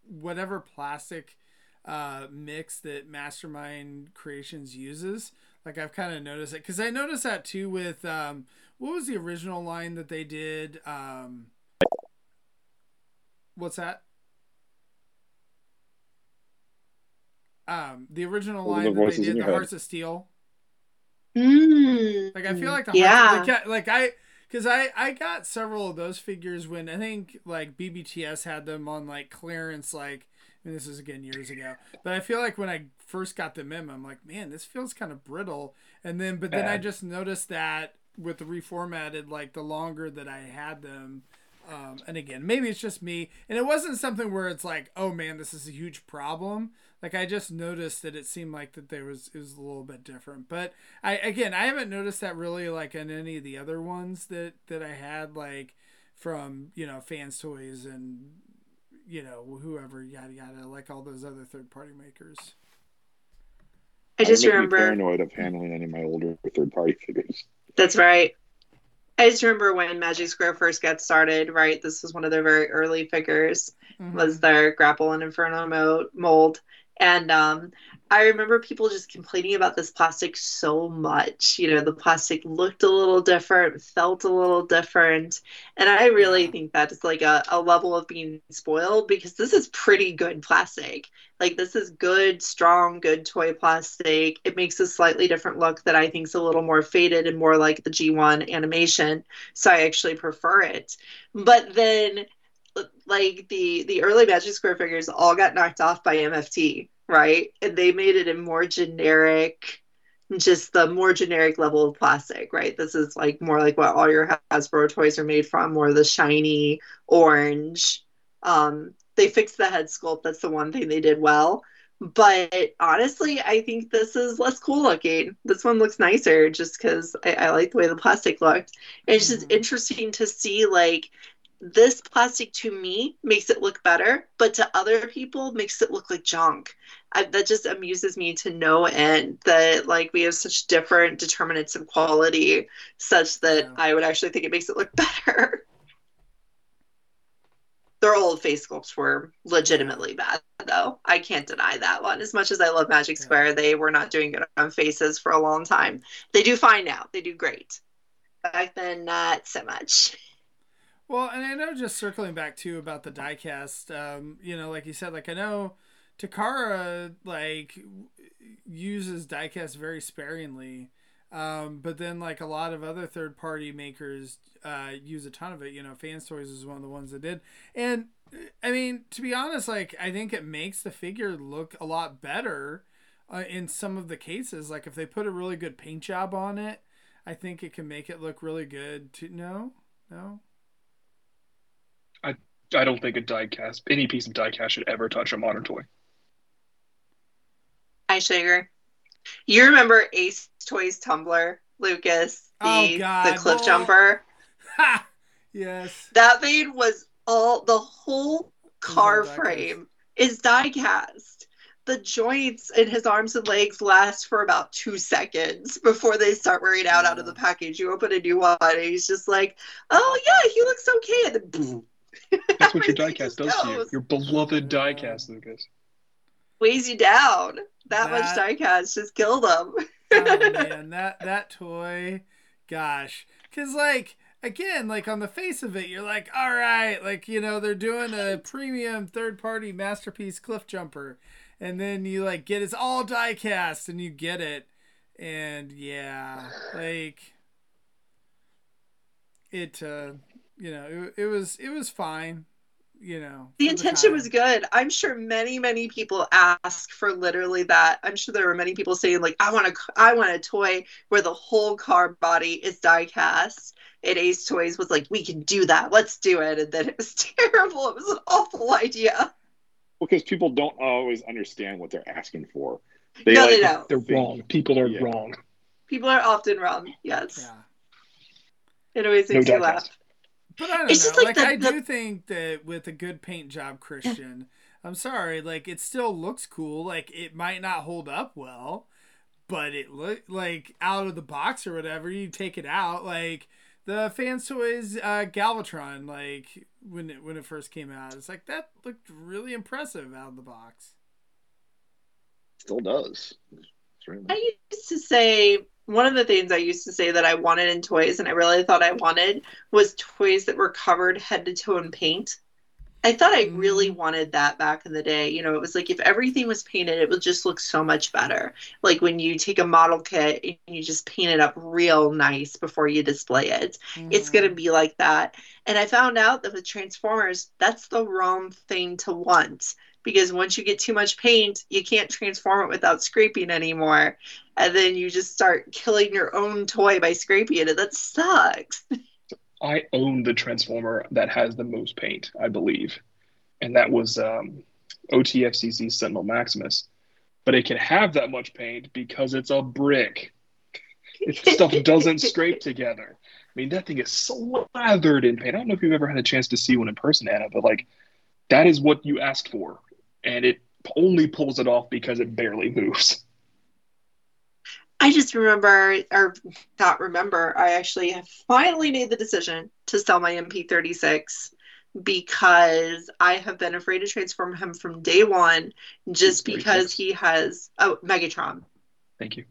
Speaker 2: whatever plastic uh, mix that Mastermind Creations uses, like I've kind of noticed it because I noticed that too with um, what was the original line that they did. Um, what's that? Um, the original line
Speaker 3: the
Speaker 2: that they did, the? Hearts of Steel.
Speaker 4: Mm.
Speaker 2: Like I feel like the
Speaker 4: yeah.
Speaker 2: Like, like I, because I I got several of those figures when I think like BBTS had them on like clearance, like. And this is again years ago, but I feel like when I first got them in, I'm like, man, this feels kind of brittle. And then, but then I just noticed that with the reformatted, like the longer that I had them, um, and again, maybe it's just me, and it wasn't something where it's like, oh man, this is a huge problem. Like I just noticed that it seemed like that there was it was a little bit different. But I again, I haven't noticed that really like in any of the other ones that that I had like from you know fans toys and you know whoever yada yada like all those other third party makers.
Speaker 4: I just
Speaker 3: That make me
Speaker 4: remember
Speaker 3: paranoid of handling any of my older third party figures.
Speaker 4: that's right. I just remember when Magic Square first got started, right? This was one of their very early figures,
Speaker 2: Mhm.
Speaker 4: was their Grapple and Inferno mo- mold. And um, I remember people just complaining about this plastic so much. You know, the plastic looked a little different, felt a little different. And I really think that's like a, a level of being spoiled because this is pretty good plastic. Like, this is good, strong, good toy plastic. It makes a slightly different look that I think is a little more faded and more like the G1 animation. So I actually prefer it. But then like the the early magic square figures all got knocked off by mft right? And they made it in more generic just the more generic level of plastic right? This is like more like what all your hasbro toys are made from more the shiny orange. Um they fixed the head sculpt. That's the one thing they did well. But honestly i think this is less cool looking. This one looks nicer just because I, I like the way the plastic looked. And it's just
Speaker 2: Mhm.
Speaker 4: interesting to see like this plastic to me makes it look better, but to other people makes it look like junk. I, that just amuses me to no end that like we have such different determinants of quality, such that
Speaker 2: Yeah.
Speaker 4: I would actually think it makes it look better. Their old face sculpts were legitimately bad, though. I can't deny that one. As much as I love Magic
Speaker 2: Yeah.
Speaker 4: Square, they were not doing good on faces for a long time. They do fine now. They do great. Back then, not so much.
Speaker 2: Well, and I know just circling back too about the diecast, um, you know, like you said, like I know Takara like uses diecast very sparingly, um, but then like a lot of other third party makers uh, use a ton of it. You know, Fans Toys is one of the ones that did, and I mean to be honest, like I think it makes the figure look a lot better uh, in some of the cases. Like if they put a really good paint job on it, I think it can make it look really good. To no, no.
Speaker 5: I don't think a diecast, any piece of diecast, should ever touch a modern toy.
Speaker 4: I should agree. You remember Ace Toys Tumbler, Lucas, oh, the
Speaker 2: Oh, God.
Speaker 4: the cliff
Speaker 2: Oh.
Speaker 4: jumper?
Speaker 2: Ha! Yes.
Speaker 4: That thing was all the whole car
Speaker 2: die-cast.
Speaker 4: frame is die cast. The joints in his arms and legs last for about two seconds before they start wearing out out of the package. You open a new one, and he's just like, "Oh yeah, he looks okay." And then, boom,
Speaker 5: That's what your diecast does to you. Your beloved diecast, Lucas.
Speaker 4: weighs you down. That, much diecast just killed him.
Speaker 2: Oh man, that that toy, gosh, because like again, like on the face of it, you're like, all right, like you know they're doing a premium third party masterpiece cliff jumper, and then you like get it's all diecast, and you get it, and yeah, like it, uh, you know, it, it was it was fine, you know.
Speaker 4: The intention
Speaker 2: time.
Speaker 4: was good. I'm sure many, many people ask for literally that. I'm sure there were many people saying like, "I want a, I want a toy where the whole car body is die cast." And Ace Toys was like, "We can do that. Let's do it." And then it was terrible. It was an awful idea.
Speaker 3: because people don't always understand what they're asking for. They
Speaker 4: No,
Speaker 3: like,
Speaker 4: they don't.
Speaker 5: They're wrong. People are
Speaker 3: Yeah.
Speaker 5: wrong.
Speaker 4: People are often wrong. Yes,
Speaker 2: Yeah.
Speaker 4: it always
Speaker 5: No
Speaker 4: makes you
Speaker 5: diecast.
Speaker 4: laugh.
Speaker 2: But I don't
Speaker 4: It's
Speaker 2: know.
Speaker 4: just like
Speaker 2: Like,
Speaker 4: the-
Speaker 2: I
Speaker 4: the-
Speaker 2: do think that with a good paint job, Christian, I'm sorry, like it still looks cool. Like it might not hold up well, but it look like out of the box or whatever. You take it out, like the Fans Toys uh, Galvatron, like when it when it first came out, it's like that looked really impressive out of the box.
Speaker 3: Still does. Really
Speaker 4: I used to say one of the things I used to say that I wanted in toys, and I really thought I wanted, was toys that were covered head to toe in paint. I thought I really mm. wanted that back in the day. You know, it was like if everything was painted, it would just look so much better. Like when you take a model kit and you just paint it up real nice before you display it. It's going to mm. be like that. And I found out that with Transformers, that's the wrong thing to want because once you get too much paint, you can't transform it without scraping anymore. And then you just start killing your own toy by scraping it. That sucks.
Speaker 5: I own the Transformer that has the most paint, I believe, and that was um, OTFCC Sentinel Maximus. But it can have that much paint because it's a brick. It, stuff doesn't scrape together. I mean, that thing is slathered in paint. I don't know if you've ever had a chance to see one in person, Anna, but like that is what you asked for, and it only pulls it off because it barely moves.
Speaker 4: I just remember, or not remember, I actually have finally made the decision to sell my MP36 because I have been afraid to transform him from day one just because he has oh Megatron.
Speaker 5: Thank you.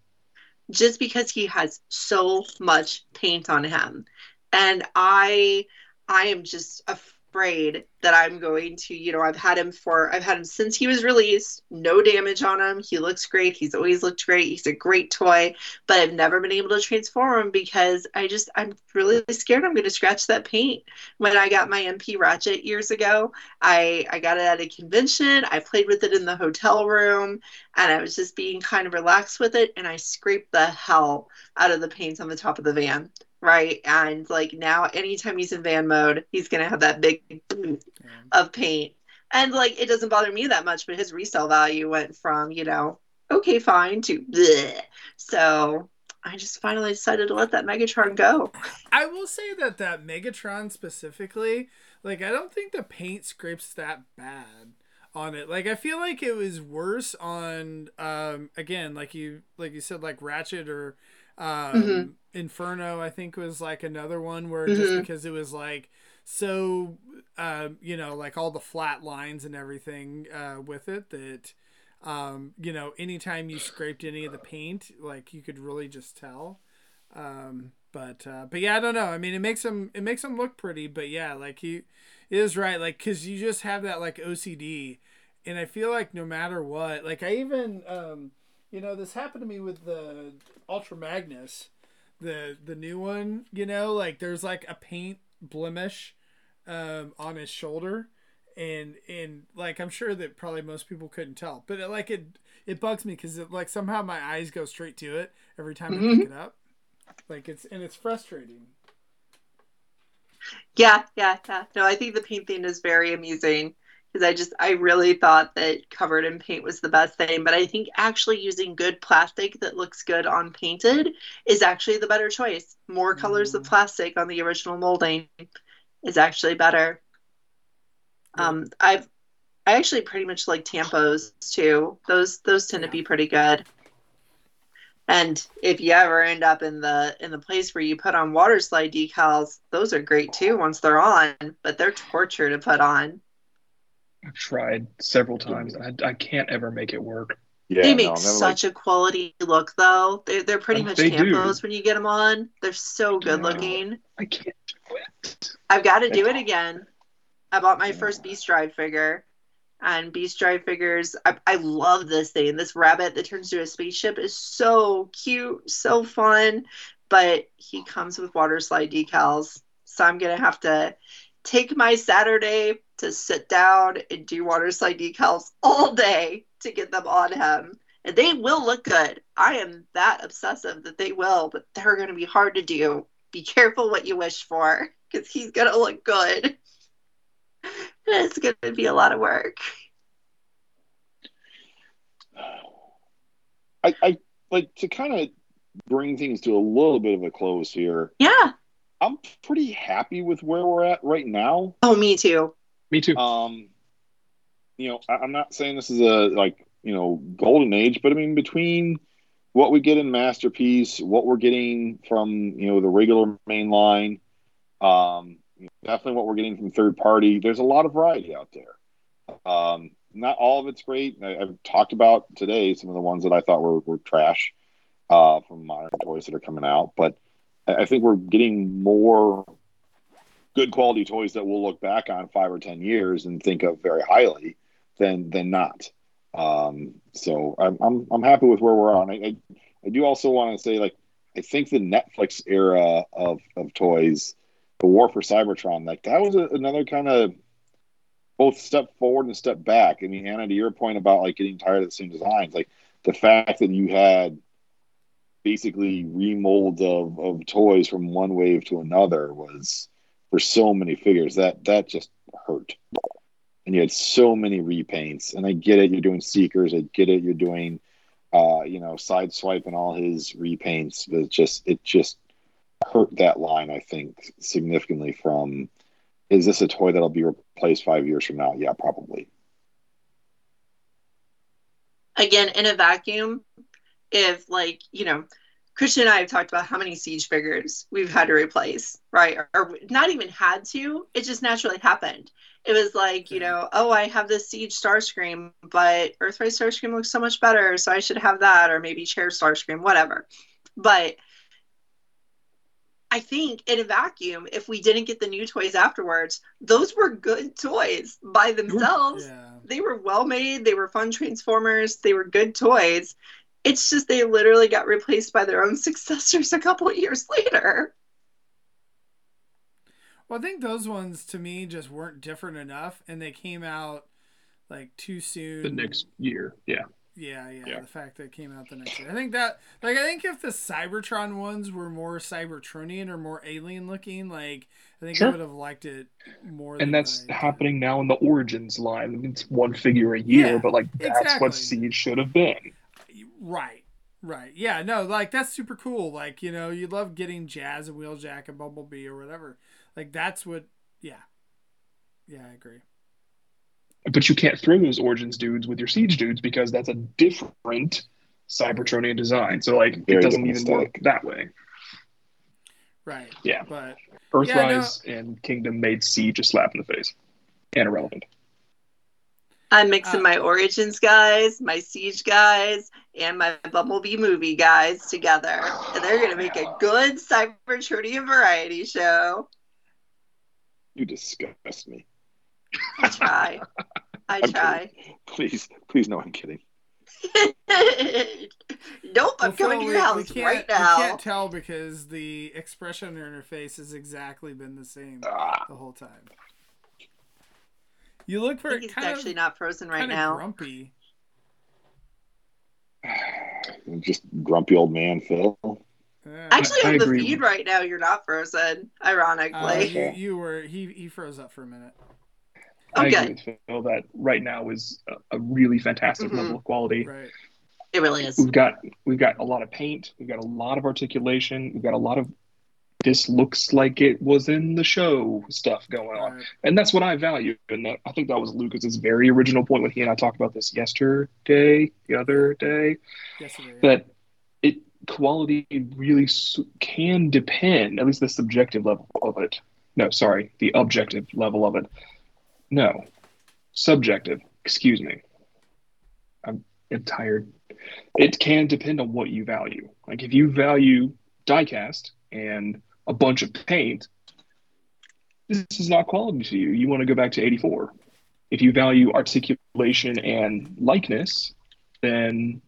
Speaker 4: Just because he has so much paint on him. And I I am just afraid afraid that I'm going to, you know, I've had him for, I've had him since he was released, no damage on him. He looks great. He's always looked great. He's a great toy, but I've never been able to transform him because I just, I'm really scared I'm going to scratch that paint. When I got my MP Ratchet years ago, I, I got it at a convention. I played with it in the hotel room and I was just being kind of relaxed with it. And I scraped the hell out of the paint on the top of the van right? And like now, anytime he's in van mode, he's gonna have that big yeah. of paint. And like it doesn't bother me that much, but his resale value went from you know okay fine to bleh. so. I just finally decided to let that Megatron go.
Speaker 2: I will say that that Megatron specifically, like I don't think the paint scrapes that bad on it. Like I feel like it was worse on um again like you like you said like Ratchet or um, mm-hmm. Inferno, I think, was like another one where mm-hmm. just because it was like so, um, you know, like all the flat lines and everything uh, with it that, um, you know, anytime you scraped any of the paint, like you could really just tell. Um, but uh, but yeah, I don't know. I mean, it makes them it makes them look pretty, but yeah, like he is right, like because you just have that like OCD, and I feel like no matter what, like I even um you know, this happened to me with the Ultra Magnus, the the new one. You know, like there's like a paint blemish um, on his shoulder, and and like I'm sure that probably most people couldn't tell, but it, like it it bugs me because like somehow my eyes go straight to it every time mm-hmm. I pick it up. Like it's and it's frustrating.
Speaker 4: Yeah, yeah, yeah. No, I think the paint thing is very amusing because I just I really thought that covered in paint was the best thing, but I think actually using good plastic that looks good on painted is actually the better choice. More colors mm. of plastic on the original molding is actually better. Yeah. Um, I've I actually pretty much like tampos too. Those those tend yeah. to be pretty good. And if you ever end up in the in the place where you put on water slide decals, those are great too once they're on, but they're torture to put on.
Speaker 5: I've tried several times. I, I can't ever make it work.
Speaker 4: Yeah, they make no, such like... a quality look, though. They're, they're pretty much they tampos do. when you get them on. They're so good yeah, looking.
Speaker 5: I can't do it.
Speaker 4: I've got to do it again. I bought my first Beast Drive figure, and Beast Drive figures. I, I love this thing. This rabbit that turns into a spaceship is so cute, so fun. But he comes with water slide decals, so I'm gonna have to take my Saturday to sit down and do water slide decals all day to get them on him. And they will look good. I am that obsessive that they will, but they're going to be hard to do. Be careful what you wish for because he's going to look good. it's going to be a lot of work.
Speaker 3: I, I like to kind of bring things to a little bit of a close here.
Speaker 4: Yeah.
Speaker 3: I'm pretty happy with where we're at right now.
Speaker 4: Oh, me too.
Speaker 5: Me too.
Speaker 3: Um, you know, I, am not saying this is a like you know golden age, but I mean between what we get in masterpiece, what we're getting from you know the regular main line, um, definitely what we're getting from third party. There's a lot of variety out there. Um, not all of it's great. I, have talked about today some of the ones that I thought were, were trash uh, from modern toys that are coming out, but I, think we're getting more good quality toys that we'll look back on five or ten years and think of very highly than than not. Um, so I'm, I'm I'm happy with where we're on. I, I, I do also want to say like I think the Netflix era of of toys, the War for Cybertron, like that was a, another kind of both step forward and step back. I mean, Anna, to your point about like getting tired of the same designs, like the fact that you had basically remold of, of toys from one wave to another was for so many figures that that just hurt. And you had so many repaints and i get it you're doing seekers i get it you're doing uh you know sideswipe and all his repaints but it just it just hurt that line i think significantly from is this a toy that'll be replaced five years from now? Yeah probably.
Speaker 4: Again in a vacuum if like you know Christian and I have talked about how many siege figures we've had to replace, right? Or, or not even had to, it just naturally happened. It was like, you mm-hmm. know, oh, I have this siege Starscream, but Earthrise Starscream looks so much better, so I should have that, or maybe Chair Starscream, whatever. But I think in a vacuum, if we didn't get the new toys afterwards, those were good toys by themselves.
Speaker 2: Yeah.
Speaker 4: They were well made, they were fun Transformers, they were good toys. It's just they literally got replaced by their own successors a couple of years later.
Speaker 2: Well, I think those ones to me just weren't different enough, and they came out like too soon.
Speaker 5: The next year, yeah.
Speaker 2: Yeah, yeah,
Speaker 3: Yeah.
Speaker 2: The fact that it came out the next year. I think that, like, I think if the Cybertron ones were more Cybertronian or more alien looking, like, I think I would have liked it more.
Speaker 5: And
Speaker 2: than
Speaker 5: that's
Speaker 2: I
Speaker 5: happening now in the Origins line. I mean, it's one figure a year,
Speaker 2: Yeah,
Speaker 5: but like that's
Speaker 2: exactly.
Speaker 5: what Siege should have been.
Speaker 2: Right. Right. Yeah. No. Like that's super cool. Like you know, you love getting Jazz and Wheeljack and Bumblebee or whatever. Like that's what. Yeah. Yeah, I agree.
Speaker 5: But you can't throw those Origins dudes with your Siege dudes because that's a different Cybertronian design. So like
Speaker 3: Very
Speaker 5: it doesn't
Speaker 3: different
Speaker 5: even work that way.
Speaker 2: Right.
Speaker 5: Yeah.
Speaker 2: But
Speaker 5: Earthrise and Kingdom made Siege a slap in the face and irrelevant.
Speaker 4: I'm mixing
Speaker 2: Uh,
Speaker 4: my Origins guys, my Siege guys, and my Bumblebee movie guys together. And they're going to make a good Cybertronian variety show.
Speaker 3: You disgust me.
Speaker 4: I try. I
Speaker 3: I'm
Speaker 4: try.
Speaker 3: Please, please, no, I'm kidding.
Speaker 4: nope, I'm
Speaker 2: Well,
Speaker 4: coming
Speaker 2: Phil,
Speaker 4: to your
Speaker 2: we-
Speaker 4: house
Speaker 2: we can't,
Speaker 4: right
Speaker 2: We
Speaker 4: now.
Speaker 2: can't tell because the expression on her face has exactly been the same
Speaker 3: Ah,
Speaker 2: the whole time. You look
Speaker 4: I
Speaker 2: for
Speaker 4: think he's
Speaker 2: kind
Speaker 4: actually
Speaker 2: of
Speaker 4: not frozen right
Speaker 2: kind of
Speaker 4: now.
Speaker 2: grumpy.
Speaker 3: just grumpy old man Phil.
Speaker 2: Yeah.
Speaker 4: Actually,
Speaker 5: I
Speaker 4: on the feed right now, you're not frozen.
Speaker 2: Uh,
Speaker 4: Ironically,
Speaker 2: you, you were he he froze up for a minute.
Speaker 5: I
Speaker 4: Okay.
Speaker 5: agree with Phil that right now is a, a really fantastic
Speaker 4: Mhm.
Speaker 5: level of quality.
Speaker 2: Right.
Speaker 4: it really is.
Speaker 5: We've got we've got a lot of paint, we've got a lot of articulation, we've got a lot of this looks like it was in the show stuff going on.
Speaker 2: right.
Speaker 5: And that's what I value. And that, I think that was Lucas's very original point when he and I talked about this yesterday, the other day,
Speaker 2: Yesterday. yeah.
Speaker 5: that it quality really can depend, at least the subjective level of it. No, sorry, the objective level of it. No, subjective. Excuse me. I'm, I'm tired. It can depend on what you value. Like if you value diecast and a bunch of paint, this is not quality to you. You want to go back to 84. If you value articulation and likeness, then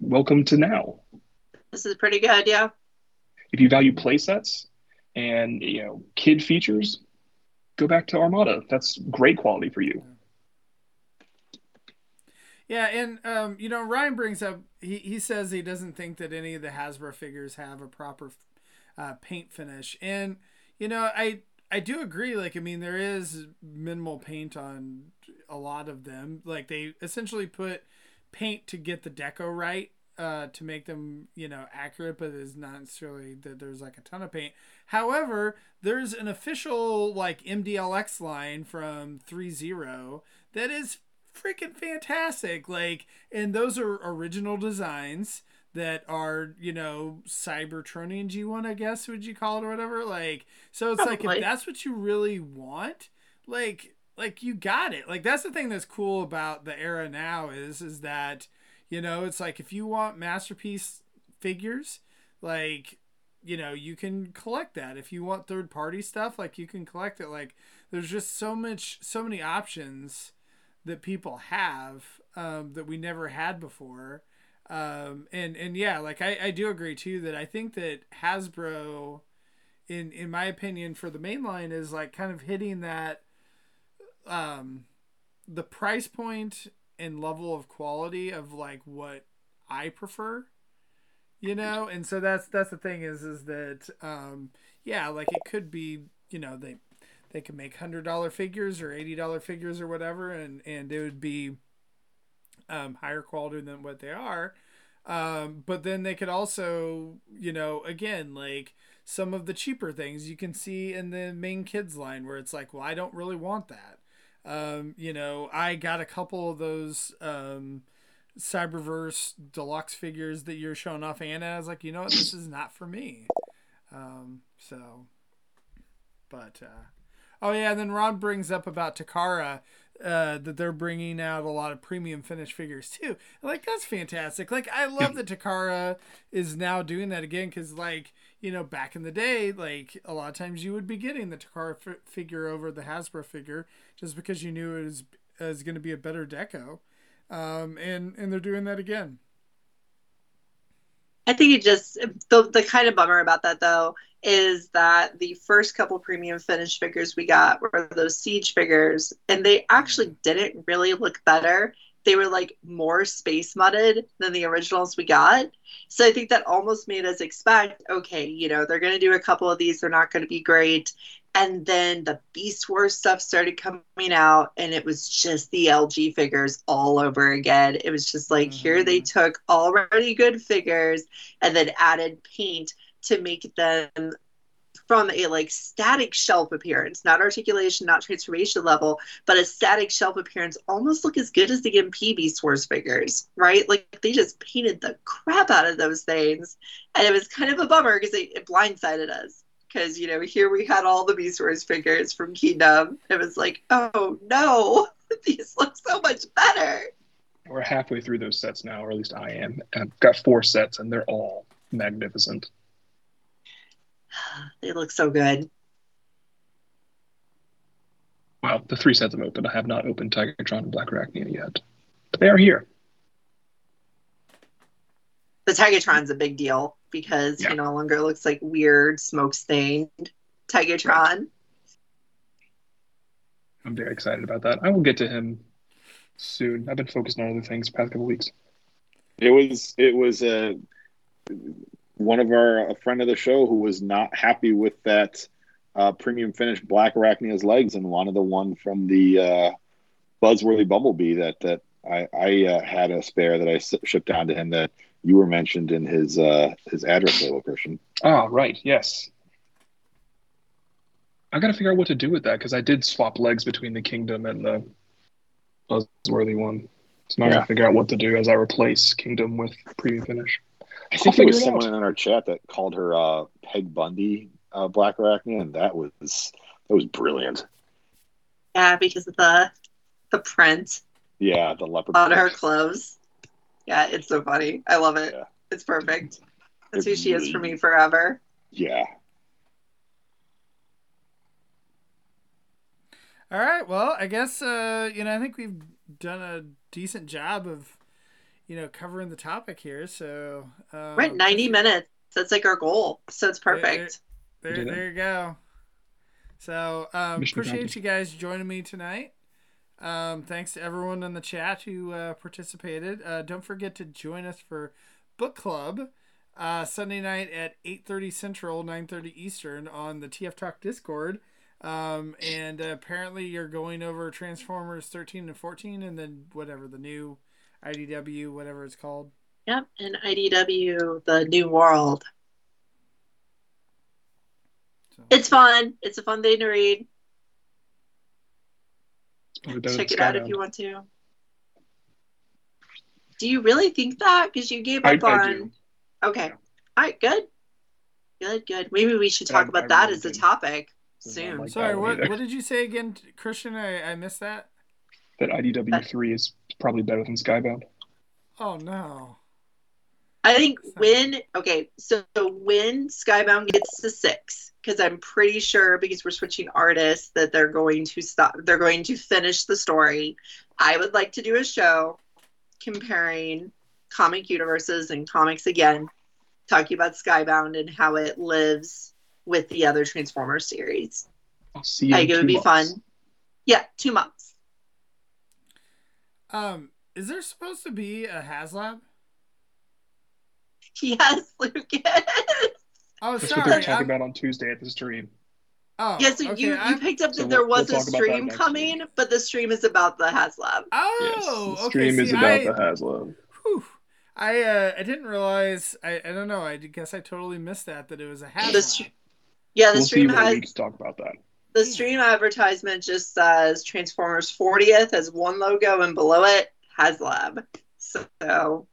Speaker 5: welcome to now.
Speaker 4: This is pretty good, yeah.
Speaker 5: If you value playsets and you know kid features, go back to Armada. That's great quality for you.
Speaker 2: Yeah, and um, you know, Ryan brings up he, he says he doesn't think that any of the Hasbro figures have a proper uh, paint finish, and you know, I I do agree. Like, I mean, there is minimal paint on a lot of them. Like, they essentially put paint to get the deco right. Uh, to make them, you know, accurate, but it's not necessarily that there's like a ton of paint. However, there's an official like MDLX line from threezero that is freaking fantastic. Like, and those are original designs that are, you know, Cybertronian G1, I guess, would you call it or whatever? Like, so it's like, if that's what you really want, like, like you got it. Like, that's the thing that's cool about the era now is, is that, you know, it's like if you want masterpiece figures, like, you know, you can collect that. If you want third party stuff, like, you can collect it. Like, there's just so much, so many options that people have um, that we never had before. Um, and and yeah, like I, I do agree too that I think that Hasbro, in in my opinion, for the main line is like kind of hitting that, um, the price point and level of quality of like what I prefer, you know. And so that's that's the thing is is that um, yeah, like it could be you know they they could make hundred dollar figures or eighty dollar figures or whatever, and and it would be um, higher quality than what they are. Um, but then they could also, you know, again, like some of the cheaper things you can see in the main kids line where it's like, well, I don't really want that. Um, you know, I got a couple of those um, Cyberverse deluxe figures that you're showing off, Anna. I was like, you know what, this is not for me. Um, so, but uh, oh yeah, and then Ron brings up about Takara. Uh, that they're bringing out a lot of premium finish figures too. Like that's fantastic. Like I love that Takara is now doing that again because like you know back in the day, like a lot of times you would be getting the Takara f- figure over the Hasbro figure just because you knew it was is going to be a better deco, um, and and they're doing that again.
Speaker 4: I think it just the the kind of bummer about that though is that the first couple premium finish figures we got were those siege figures, and they actually didn't really look better. They were like more space mudded than the originals we got. So I think that almost made us expect, okay, you know, they're going to do a couple of these, they're not going to be great. And then the Beast Wars stuff started coming out, and it was just the LG figures all over again. It was just like, mm-hmm. here they took already good figures and then added paint to make them from a like static shelf appearance, not articulation, not transformation level, but a static shelf appearance, almost look as good as the MP source figures, right? Like they just painted the crap out of those things, and it was kind of a bummer because it, it blindsided us because you know here we had all the Beast Wars figures from Kingdom. It was like, oh no, these look so much better.
Speaker 5: We're halfway through those sets now, or at least I am. I've got four sets, and they're all magnificent.
Speaker 4: They look so good.
Speaker 5: Well, the three sets I've opened, I have not opened Tigertron and Black Arachnia yet, but they are here.
Speaker 4: The Tigertron's a big deal because yeah. he no longer looks like weird smoke stained Tigertron.
Speaker 5: I'm very excited about that. I will get to him soon. I've been focused on other things the past couple weeks.
Speaker 3: It was it was a one of our a friend of the show who was not happy with that uh, premium finish Black Arachnia's legs and wanted the one from the uh, Buzzworthy Bumblebee that that I, I uh, had a spare that I shipped down to him that you were mentioned in his uh, his address label, Christian.
Speaker 5: Oh, right. Yes. I got to figure out what to do with that because I did swap legs between the Kingdom and the Buzzworthy one. So now yeah. I got to figure out what to do as I replace Kingdom with Premium Finish.
Speaker 3: I think it was someone in our chat that called her uh, Peg Bundy uh, Black Arachnia, and that was that was brilliant.
Speaker 4: Yeah, because of the the print.
Speaker 3: Yeah, the leopard
Speaker 4: on her clothes. Yeah, it's so funny. I love it. Yeah. It's perfect. That's it who she really, is for me forever.
Speaker 3: Yeah.
Speaker 2: All right. Well, I guess uh, you know I think we've done a decent job of you know, covering the topic here. So
Speaker 4: um, right, ninety minutes. That's like our goal. So it's perfect.
Speaker 2: There, there, there you go. So um, appreciate you guys joining me tonight. Um, thanks to everyone in the chat who uh, participated. Uh, don't forget to join us for book club uh, Sunday night at eight thirty Central, nine thirty Eastern on the TF Talk Discord. Um, and uh, apparently you're going over Transformers thirteen and fourteen, and then whatever the new IDW, whatever it's called.
Speaker 4: Yep, and IDW, the New World. So. It's fun. It's a fun thing to read. Check it out if you want to. Do you really think that? Because you gave up I, on. I okay. All right. Good. Good. Good. Maybe we should talk I, about that as a topic soon.
Speaker 2: Like Sorry. What, what did you say again, Christian? I, I missed that
Speaker 5: that IDW three is probably better than Skybound.
Speaker 2: Oh no.
Speaker 4: I think when okay, so when Skybound gets to six, because I'm pretty sure because we're switching artists that they're going to stop they're going to finish the story. I would like to do a show comparing comic universes and comics again, talking about Skybound and how it lives with the other Transformers series.
Speaker 5: I'll see you. I think
Speaker 4: it would be months. fun. Yeah, two months.
Speaker 2: Um, is there supposed to be a HasLab?
Speaker 4: Yes, Lucas.
Speaker 2: Oh, sorry.
Speaker 5: That's what they're talking I'm... about on Tuesday at the stream.
Speaker 2: Oh,
Speaker 4: yeah. So okay, you, you picked up that so there was we'll a stream coming, week. but the stream is about the HasLab.
Speaker 2: Oh,
Speaker 5: yes, the stream okay, is about I, the HasLab.
Speaker 2: Whew, I uh, I didn't realize. I, I don't know. I guess I totally missed that that it was a HasLab.
Speaker 4: yeah, the we'll stream
Speaker 5: see
Speaker 4: has.
Speaker 5: We talk about that.
Speaker 4: The stream advertisement just says Transformers 40th as one logo, and below it HasLab. So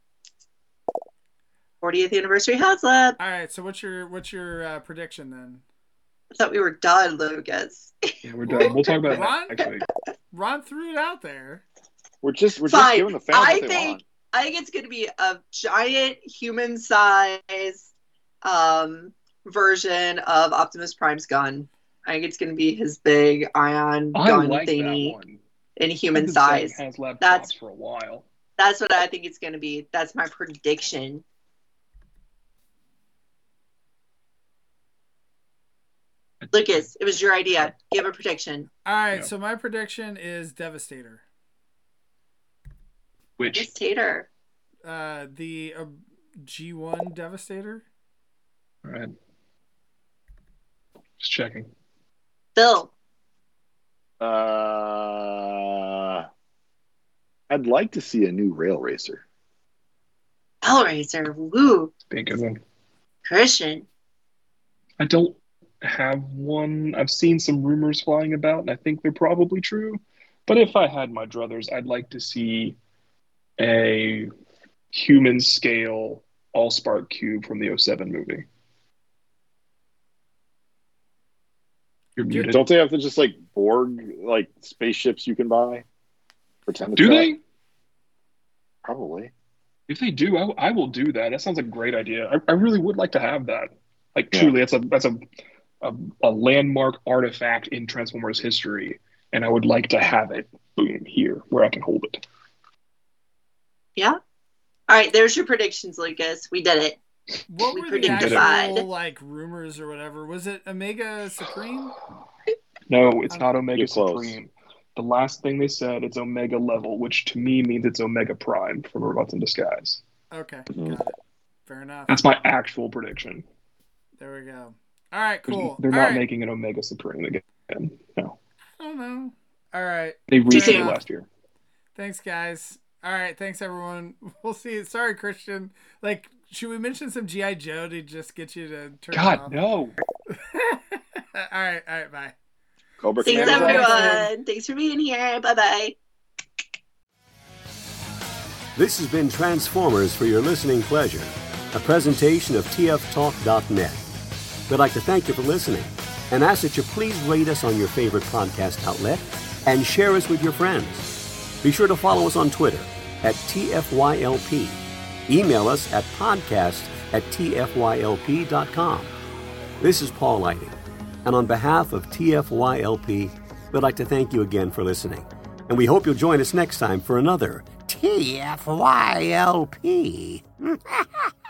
Speaker 4: 40th anniversary HasLab.
Speaker 2: All right. So what's your what's your uh, prediction then?
Speaker 4: I thought we were done, Lucas.
Speaker 5: Yeah, we're done. We'll talk about it
Speaker 2: Ron?
Speaker 5: next week.
Speaker 2: Ron threw it out there.
Speaker 3: We're just we're just giving the fans
Speaker 4: I
Speaker 3: what they
Speaker 4: think-
Speaker 3: want.
Speaker 4: I think it's going to be a giant human size um, version of Optimus Prime's gun. I think it's going to be his big ion
Speaker 5: I
Speaker 4: gun
Speaker 5: like that
Speaker 4: thingy
Speaker 5: one.
Speaker 4: in human
Speaker 5: been saying
Speaker 4: size.
Speaker 5: HasLab
Speaker 4: That's-
Speaker 5: for a while.
Speaker 4: That's what I think it's going to be. That's my prediction. Lucas, it was your idea. Give a prediction.
Speaker 2: All right.
Speaker 5: Yeah.
Speaker 2: So my prediction is Devastator.
Speaker 5: Which
Speaker 4: Devastator?
Speaker 2: Uh, the uh, G1 Devastator.
Speaker 5: all right. Just checking.
Speaker 4: Bill.
Speaker 3: Uh, I'd like to see a new rail racer.
Speaker 4: Hellraiser. Woo.
Speaker 5: Be a good one.
Speaker 4: Christian.
Speaker 5: I don't have one. I've seen some rumors flying about, and I think they're probably true. But if I had my druthers, I'd like to see a human scale Allspark cube from the 07 movie. You're muted.
Speaker 3: Don't they have to just like Borg like spaceships you can buy? Pretend to
Speaker 5: Do they?
Speaker 3: Probably.
Speaker 5: If they do, I, I will do that. That sounds like a great idea. I, I really would like to have that. Like
Speaker 3: Yeah.
Speaker 5: truly, that's a that's a, a a landmark artifact in Transformers history, and I would like to have it. Boom here, where I can hold it.
Speaker 4: Yeah. All right. There's your predictions, Lucas. We did it.
Speaker 2: What
Speaker 4: We
Speaker 2: were the
Speaker 4: predicted
Speaker 2: actual
Speaker 4: it.
Speaker 2: like rumors or whatever? Was it Omega Supreme?
Speaker 5: No, it's not Omega Supreme. The last thing they said it's Omega level, which to me means it's Omega Prime from Robots in Disguise.
Speaker 2: Okay,
Speaker 3: mm.
Speaker 2: got it. Fair enough.
Speaker 5: That's my actual prediction.
Speaker 2: There we go. All right,
Speaker 5: There's-
Speaker 2: cool.
Speaker 5: They're
Speaker 2: All
Speaker 5: not
Speaker 2: right.
Speaker 5: making an Omega Supreme again. No,
Speaker 2: I don't know. All right.
Speaker 5: they
Speaker 4: Too
Speaker 5: redid it last year.
Speaker 2: Thanks, guys. All right. Thanks, everyone. We'll see. you. Sorry, Christian. Like, should we mention some GI Joe to just get you to turn it off?
Speaker 5: God no.
Speaker 2: all right. All right. Bye.
Speaker 3: Cobra
Speaker 4: Thanks,
Speaker 3: Commander's
Speaker 4: everyone. Thanks for being here. Bye bye.
Speaker 6: This has been Transformers for your listening pleasure, a presentation of TFTalk.net. We'd like to thank you for listening and ask that you please rate us on your favorite podcast outlet and share us with your friends. Be sure to follow us on Twitter at TFYLP. Email us at podcast at TFYLP.com. This is Paul Lighting, and on behalf of TFYLP, we'd like to thank you again for listening. And we hope you'll join us next time for another TFYLP.